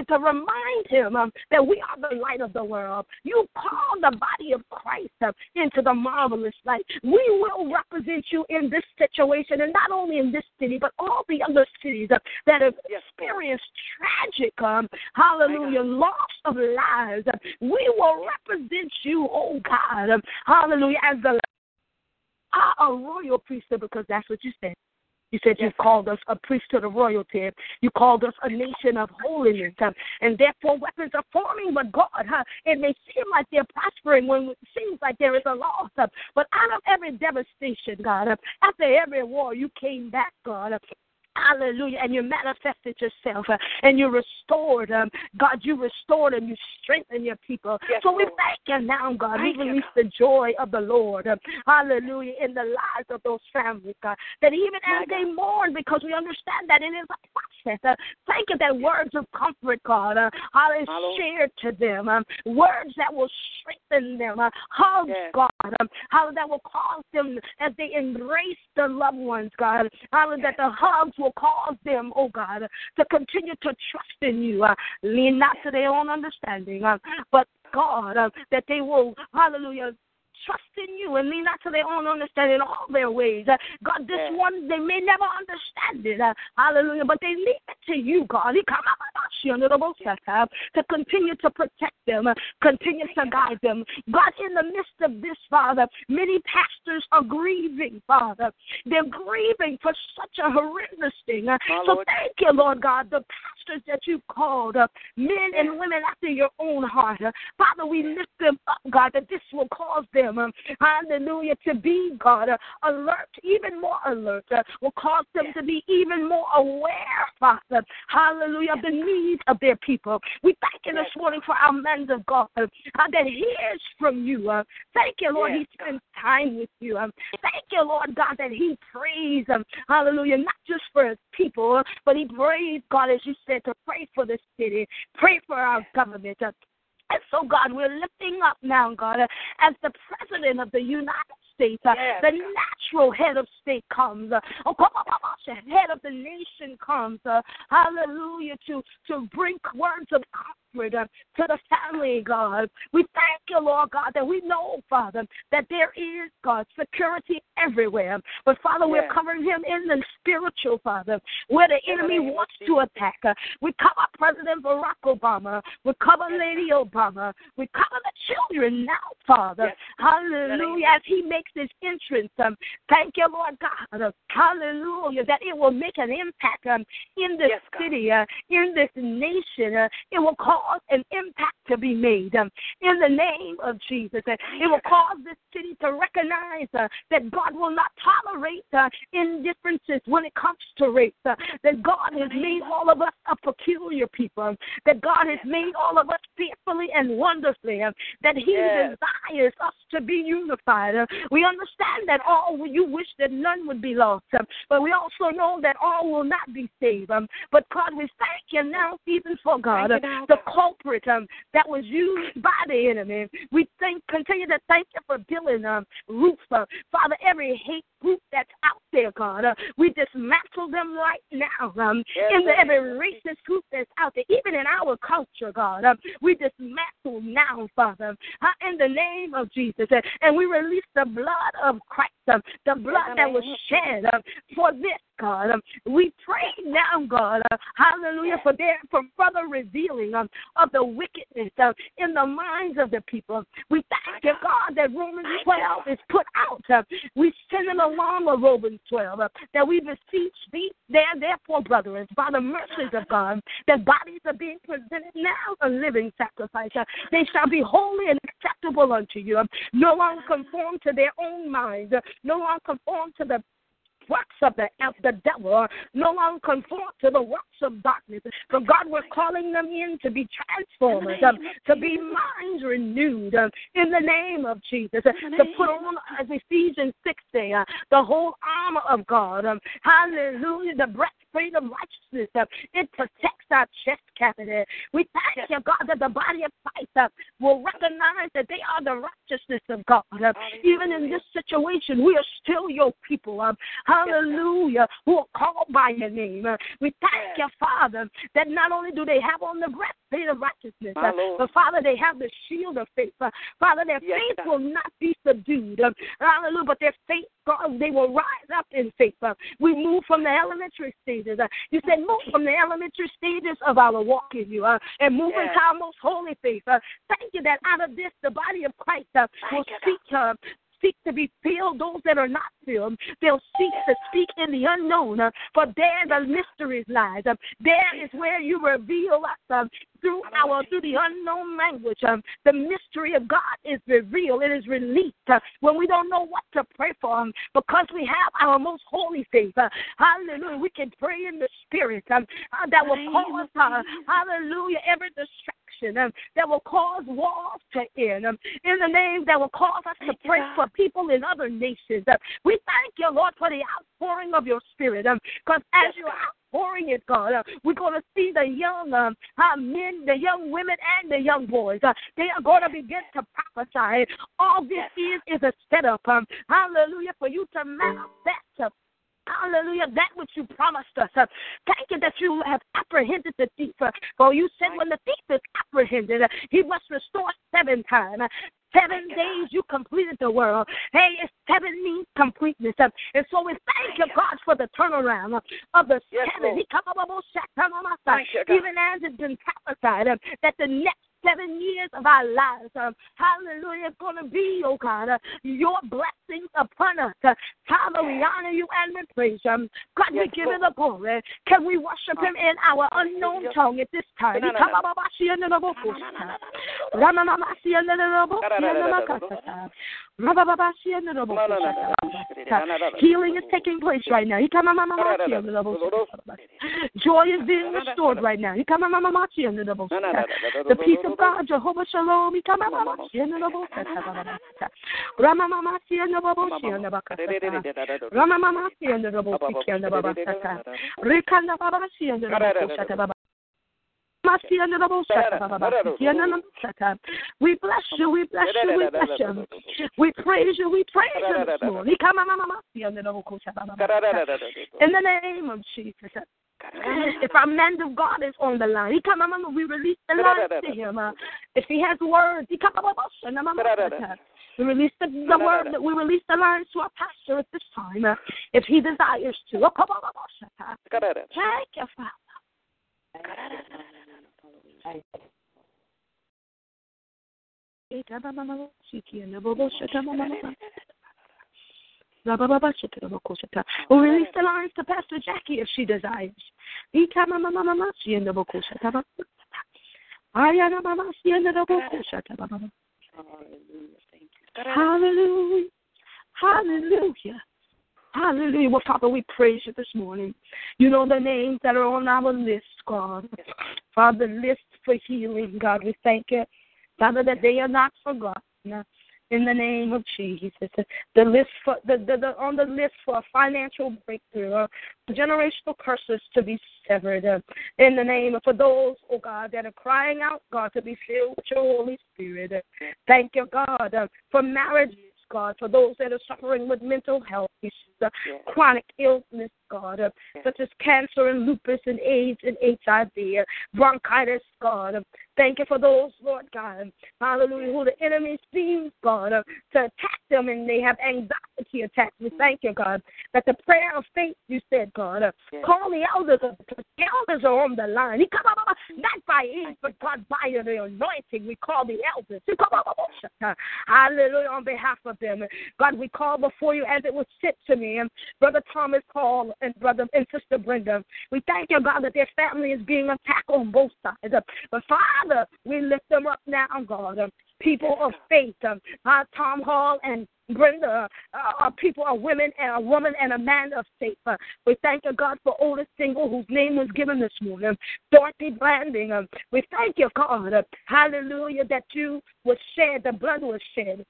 hallelujah. To remind him um, that we are the light of the world. You call the body of Christ uh, into the marvelous light. We will represent you in this situation, and not only in this city, but all the other cities uh, that have experienced tragic, um, hallelujah, loss of lives. Uh, We will represent you, oh God, um, hallelujah, as the are a royal priesthood because that's what you said. You said Yes. you called us a priesthood of royalty. You called us a nation of holiness. And therefore, weapons are forming, but God, huh, it may seem like they're prospering when it seems like there is a loss. But out of every devastation, God, after every war, you came back, God. Hallelujah. And you manifested yourself uh, and you restored them. God, you restored and you strengthened your people. Yes, so we Lord. thank you now, God. Thank we you, release God. the joy of the Lord. uh, Hallelujah. In the lives of those families, God. That even My as they mourn, because we understand that it is a process. Uh, thank you that words of comfort, God, uh, Lord. shared to them. Um, words that will strengthen them. Uh, hugs, Yes. God. Um, how that will cause them as they embrace their loved ones, God. How that the hugs will cause them, oh God, to continue to trust in you. Uh, lean not to their own understanding, uh, but God, uh, that they will, hallelujah, trust in you and lean not to their own understanding in all their ways. Uh, God, this Yes. one, they may never understand it. Uh, hallelujah. But they leave it to you, God. He come up to continue to protect them, uh, continue to guide them. God, in the midst of this, Father, many pastors are grieving, Father. They're grieving for such a horrendous thing. Uh, so Lord. thank you, Lord God, the pastors that you've called, uh, men and women after your own heart. Uh, Father, we lift them up, God, that this will cause them, hallelujah, to be, God, uh, alert, even more alert, uh, will cause them to be even more aware, Father, hallelujah, of the needs of their people. We thank you this morning for our men of God uh, that hears from you. Uh, thank you, Lord, Yes, he spends time with you. Um, thank you, Lord God, that he prays, um, hallelujah, not just for his people, but he prays, God, as you said, to pray for the city, pray for our government. Uh, and so, God, we're lifting up now, God, as the President of the United States, uh, Yes, the natural head of state comes, uh, oh, come on, come on, the head of the nation comes, uh, hallelujah, to, to bring words of comfort to the family, God. We thank you, Lord God, that we know, Father, that there is, God, security everywhere. But, Father, we're covering him in the spiritual, Father, where the enemy wants to attack. We cover President Barack Obama. We cover Lady Obama. We cover the children now, Father. Yes. Hallelujah. As he makes his entrance, um, thank you, Lord God. Hallelujah. That it will make an impact um, in this Yes, city, uh, in this nation. Uh, it will cause an impact to be made um, in the name of Jesus. Uh, it will cause this city to recognize uh, that God will not tolerate uh, indifferences when it comes to race. Uh, that God has made all of us a peculiar people. That God has made all of us fearfully and wonderfully. uh, that He Yes. desires us to be unified. Uh, we understand that all you wish that none would be lost, um, but we also know that all will not be saved. Um, but God, we thank you now, even for God, uh, the God. Culprit um, that was used by the enemy. We thank, continue to thank you for building um, roof, uh, Father. Every hate group that's out there, God, uh, we dismantle them right now. Um, Yes, in the, every racist group that's out there, even in our culture, God, um, we dismantle now, Father, uh, in the name of Jesus, uh, and we release the blood of Christ, um, the blood that was shed um, for this. God, um, we pray now, God, uh, hallelujah, for their for further revealing um, of the wickedness uh, in the minds of the people. We thank you, God, that Romans 12 is put out. We send it along with Romans 12, uh, that we beseech thee, there, therefore, brethren, by the mercies of God, that bodies are being presented now a living sacrifice. Uh, they shall be holy and acceptable unto you. Um, no longer conform to their own minds, uh, no longer conform to the works of the of the devil, no longer conform to the works of darkness. But God, we're calling them in to be transformed, um, to be minds renewed um, in the name of Jesus, uh, to put on, as Ephesians 6 say, uh, the whole armor of God. Um, hallelujah, the breastplate of righteousness. Uh, it protects our chest cavity. We thank you, God, that the body of Christ uh, will recognize that they are the righteousness of God. Uh, even in this situation, we are still your people. Um, hallelujah, who are called by your name. Uh, we thank you, Father, that not only do they have on the breastplate of righteousness, uh, but Father, they have the shield of faith. Uh, Father, their Yes, faith God. will not be subdued. Um, hallelujah, but their faith, God, they will rise up in faith. Uh, we move from the elementary stages. Uh, you said move from the elementary stages of our walk in you uh, and move Yes. into our most holy faith. Uh, thank you that out of this, the body of Christ uh, will speak uh, seek to be filled, those that are not filled. They'll seek to speak in the unknown, uh, for there the mysteries lies. Um, there is where you reveal us um, through our through the unknown language. Um, the mystery of God is revealed. It is released uh, when we don't know what to pray for. Um, because we have our most holy faith. Uh, hallelujah. We can pray in the spirit um, uh, that will cause, uh, hallelujah, every distraction um, that will cause walls to end. Um, in the name that will cause us to pray for people in other nations. Uh, we thank you, Lord, for the outpouring of your spirit. Because um, as you're outpouring it, God, uh, we're going to see the young um, uh, men, the young women, and the young boys. Uh, they are going to begin to prophesy. All this is is a setup. Um, hallelujah, for you to manifest Hallelujah. That which you promised us. Thank you that you have apprehended the thief. For you said when the thief is apprehended, he must restore seven times. Seven days you completed the world. Hey, it's seven means completeness. And so we thank you, God, for the turnaround of the yes, seven. Even as it's been prophesied uh, that the next seven years of our lives. Um, hallelujah. It's going to be, oh God, uh, your blessings upon us. Uh, Father, we honor you and we praise you. Um, God, we give you the glory. Can we worship him in our unknown tongue at this time? Healing is taking place right now. Joy is being restored right now. The peace of God, Jehovah Shalom. You come on Mamachi and the Bowser Baba Satan. Rama we bless you, we bless you, we bless you. We praise you, we praise you. In the name of Jesus. If our man of God is on the line, he come, we release the line to him. If he has words, he come, we release the, the word that we release the line to our pastor at this time, uh, if he desires to. Oh, Thank you, Father. We release the lines to Pastor Jackie if she desires. Hallelujah. Hallelujah. Hallelujah. Well, Father, we praise you this morning. You know the names that are on our list, God. Father, list for healing, God. We thank you, Father, that they are not forgotten. In the name of Jesus, the list for the, the, the on the list for a financial breakthrough, uh, generational curses to be severed. Uh, in the name of for those, oh God, that are crying out, God, to be filled with your Holy Spirit. Uh, thank you, God, uh, for marriages God, for those that are suffering with mental health issues, uh, yes. chronic illness, God, uh, yes. such as cancer and lupus and AIDS and HIV, uh, bronchitis, God. Uh, thank you for those, Lord God, hallelujah, who the enemy seems, God, uh, to attack them and they have anxiety attacks. We thank you, God, that the prayer of faith, you said, God, uh, yes. call the elders, the elders are on the line. Not by age, but God, by the anointing, we call the elders. Hallelujah, on behalf of them. God, we call before you as it was said to me, Brother Thomas Paul and Brother and Sister Brenda. We thank you, God, that their family is being attacked on both sides. But Father, we lift them up now, God. People of faith, uh, Tom Hall and Brenda uh, are people, are women, and a woman and a man of faith. Uh, we thank you, God, for Otis Dingle, whose name was given this morning. Dorothy Blanding. Um, we thank you, God. Uh, hallelujah, that you was shed, the blood was shed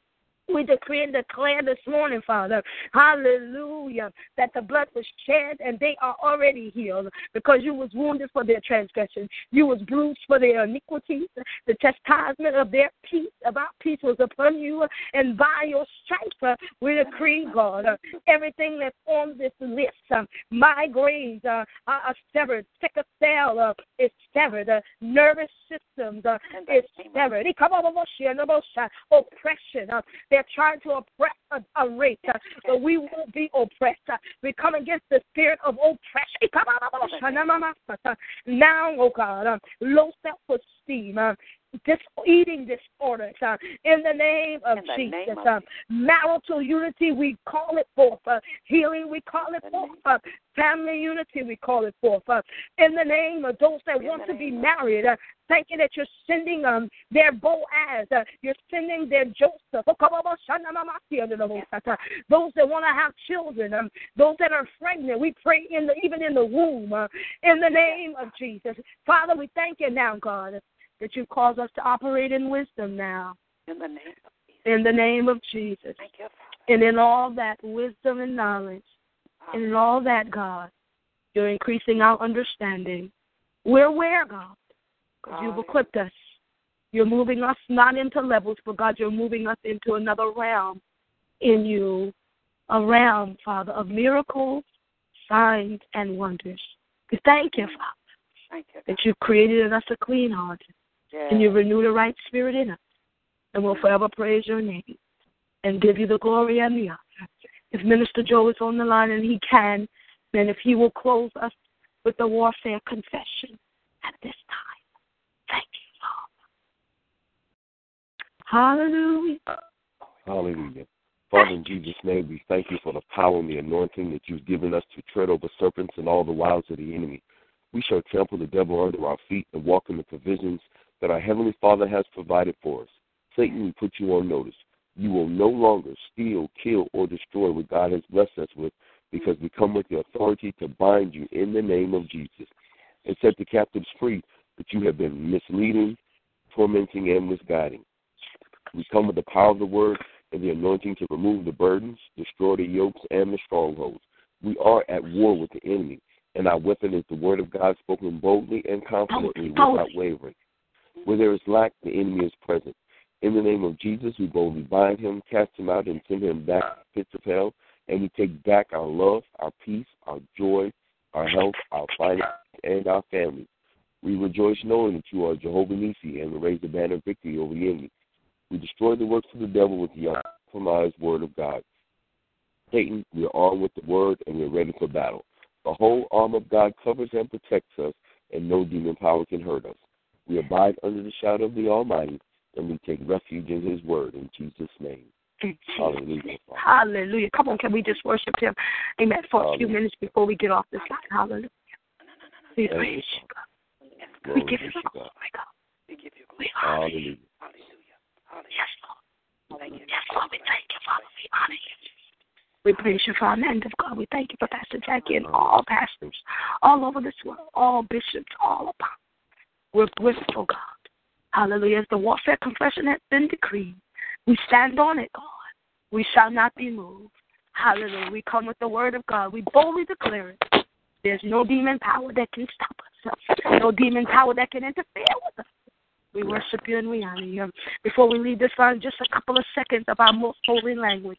we decree and declare this morning, Father, hallelujah, that the blood was shed and they are already healed because you was wounded for their transgressions. You was bruised for their iniquities. The chastisement of their peace, our peace was upon you. And by your stripes, uh, we decree, God, uh, everything that's on this list, uh, migraines are severed. Sickle cell is severed. Nervous systems is severed. Oppression, they're trying to oppress a, a race, uh, but we won't be oppressed. Uh, we come against the spirit of oppression. Now, oh God, uh, low self esteem, dis- eating disorders. Uh, in the name of the Jesus. name of uh, marital unity, we call it forth. Uh, healing, we call it The forth. Uh, family unity, we call it forth. Uh, in the name of those that In want to be married, uh, thank you that you're sending um their Boaz, uh, you're sending their Joseph. Come on, Shana Mama, see under the Most High. Those that want to have children, um, those that are pregnant, we pray in the even in the womb, uh, in the name of Jesus. Father, we thank you now, God, that you cause us to operate in wisdom now, In the name of Jesus. in the name of Jesus. Thank you, Father. And in all that wisdom and knowledge, and in all that, God, you're increasing our understanding. We're aware, God, because you've equipped us. You're moving us not into levels, but God, you're moving us into another realm in you, a realm, Father, of miracles, signs, and wonders. We thank you, mm. Father, Thank you. that you've created in us a clean heart Yes. and you renew the right spirit in us. And we'll forever praise your name and give you the glory and the honor. If Minister Joe is on the line and he can, then if he will close us with the warfare confession at this time. Thank you, Father. Hallelujah. Hallelujah. Father, in Jesus' name, we thank you for the power and the anointing that you've given us to tread over serpents and all the wiles of the enemy. We shall trample the devil under our feet and walk in the provisions that our Heavenly Father has provided for us. Satan, we put you on notice. You will no longer steal, kill, or destroy what God has blessed us with because we come with the authority to bind you in the name of Jesus and set the captives free that you have been misleading, tormenting, and misguiding. We come with the power of the word and the anointing to remove the burdens, destroy the yokes, and the strongholds. We are at war with the enemy, and our weapon is the word of God spoken boldly and confidently without wavering. Where there is lack, the enemy is present. In the name of Jesus, we boldly bind him, cast him out, and send him back to the pits of hell, and we take back our love, our peace, our joy, our health, our finances, and our families. We rejoice knowing that you are Jehovah Nissi and we raise the banner of victory over the enemy. We destroy the works of the devil with the uncompromised word of God. Satan, we are armed with the word and we're ready for battle. The whole arm of God covers and protects us, and no demon power can hurt us. We abide under the shadow of the Almighty, and we take refuge in His word in Jesus' name. Hallelujah. Hallelujah. Come on, can we just worship him? Amen. For a few minutes before we get off this line. Hallelujah. We Thank praise you, God. We Glory give you to the God. glory, God. We give you We glory. honor you. Hallelujah. Hallelujah. Hallelujah. Yes, Lord. Thank you. Yes, Lord. We thank you, Father. We honor you. We praise you for our men of God. We thank you for Pastor Jackie and all pastors all over this world, all bishops, all apostles. We're grateful, God. Hallelujah. As the warfare confession has been decreed, we stand on it, God. We shall not be moved. Hallelujah. We come with the word of God. We boldly declare it. There's no demon power that can stop us. No demon power that can interfere with us. We worship you and we honor you. Before we leave this line, just a couple of seconds of our most holy language.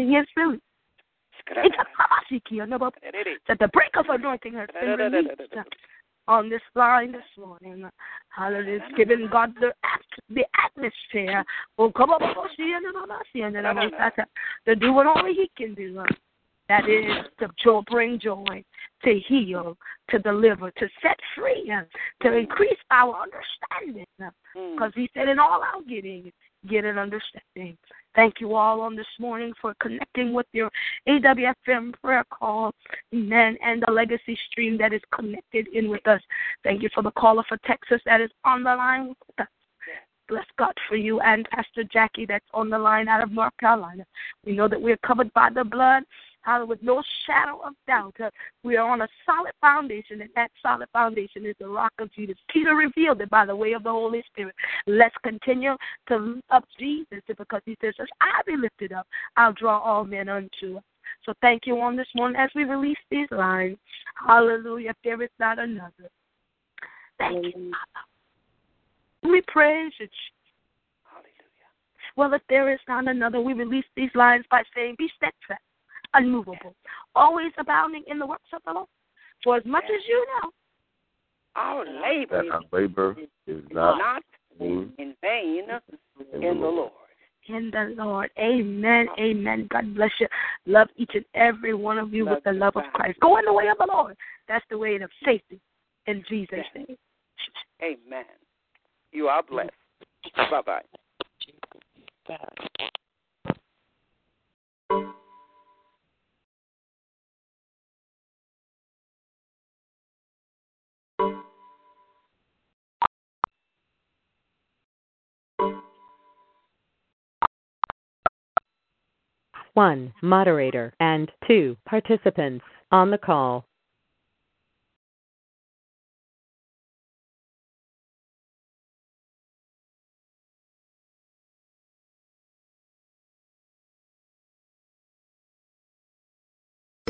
is released. It's a That the break of anointing has been released uh, on this line this morning. Hallelujah. It's giving God the the atmosphere. Oh, come on, see and Mama see and Mama Sata. To do what only He can do. Uh, that is to joy, bring joy, to heal, to deliver, to set free, uh, to increase our understanding. Uh, because he said, in all our getting, get an understanding. Thank you all on this morning for connecting with your AWFM prayer call, amen, and the legacy stream that is connected in with us. Thank you for the caller for Texas that is on the line with us. Bless God for you and Pastor Jackie that's on the line out of North Carolina. We know that we're covered by the blood. Hallelujah, with no shadow of doubt. Uh, we are on a solid foundation, and that solid foundation is the rock of Jesus. Peter revealed it by the way of the Holy Spirit. Let's continue to lift up Jesus because he says, As I be lifted up, I'll draw all men unto us. So thank you on this morning as we release these lines. Hallelujah. If there is not another. Thank you, Father. We praise you, Hallelujah. well, if there is not another, we release these lines by saying, Be steadfast, unmovable, always abounding in the works of the Lord. For as much as you know, our labor, our labor is not, not in vain in the Lord. In the Lord. Amen. Amen. God bless you. Love each and every one of you love with the love of Christ. Go in the way of the Lord. That's the way of safety. In Jesus' yes. name. Amen. You are blessed. Bye bye. One, moderator, and two, participants on the call.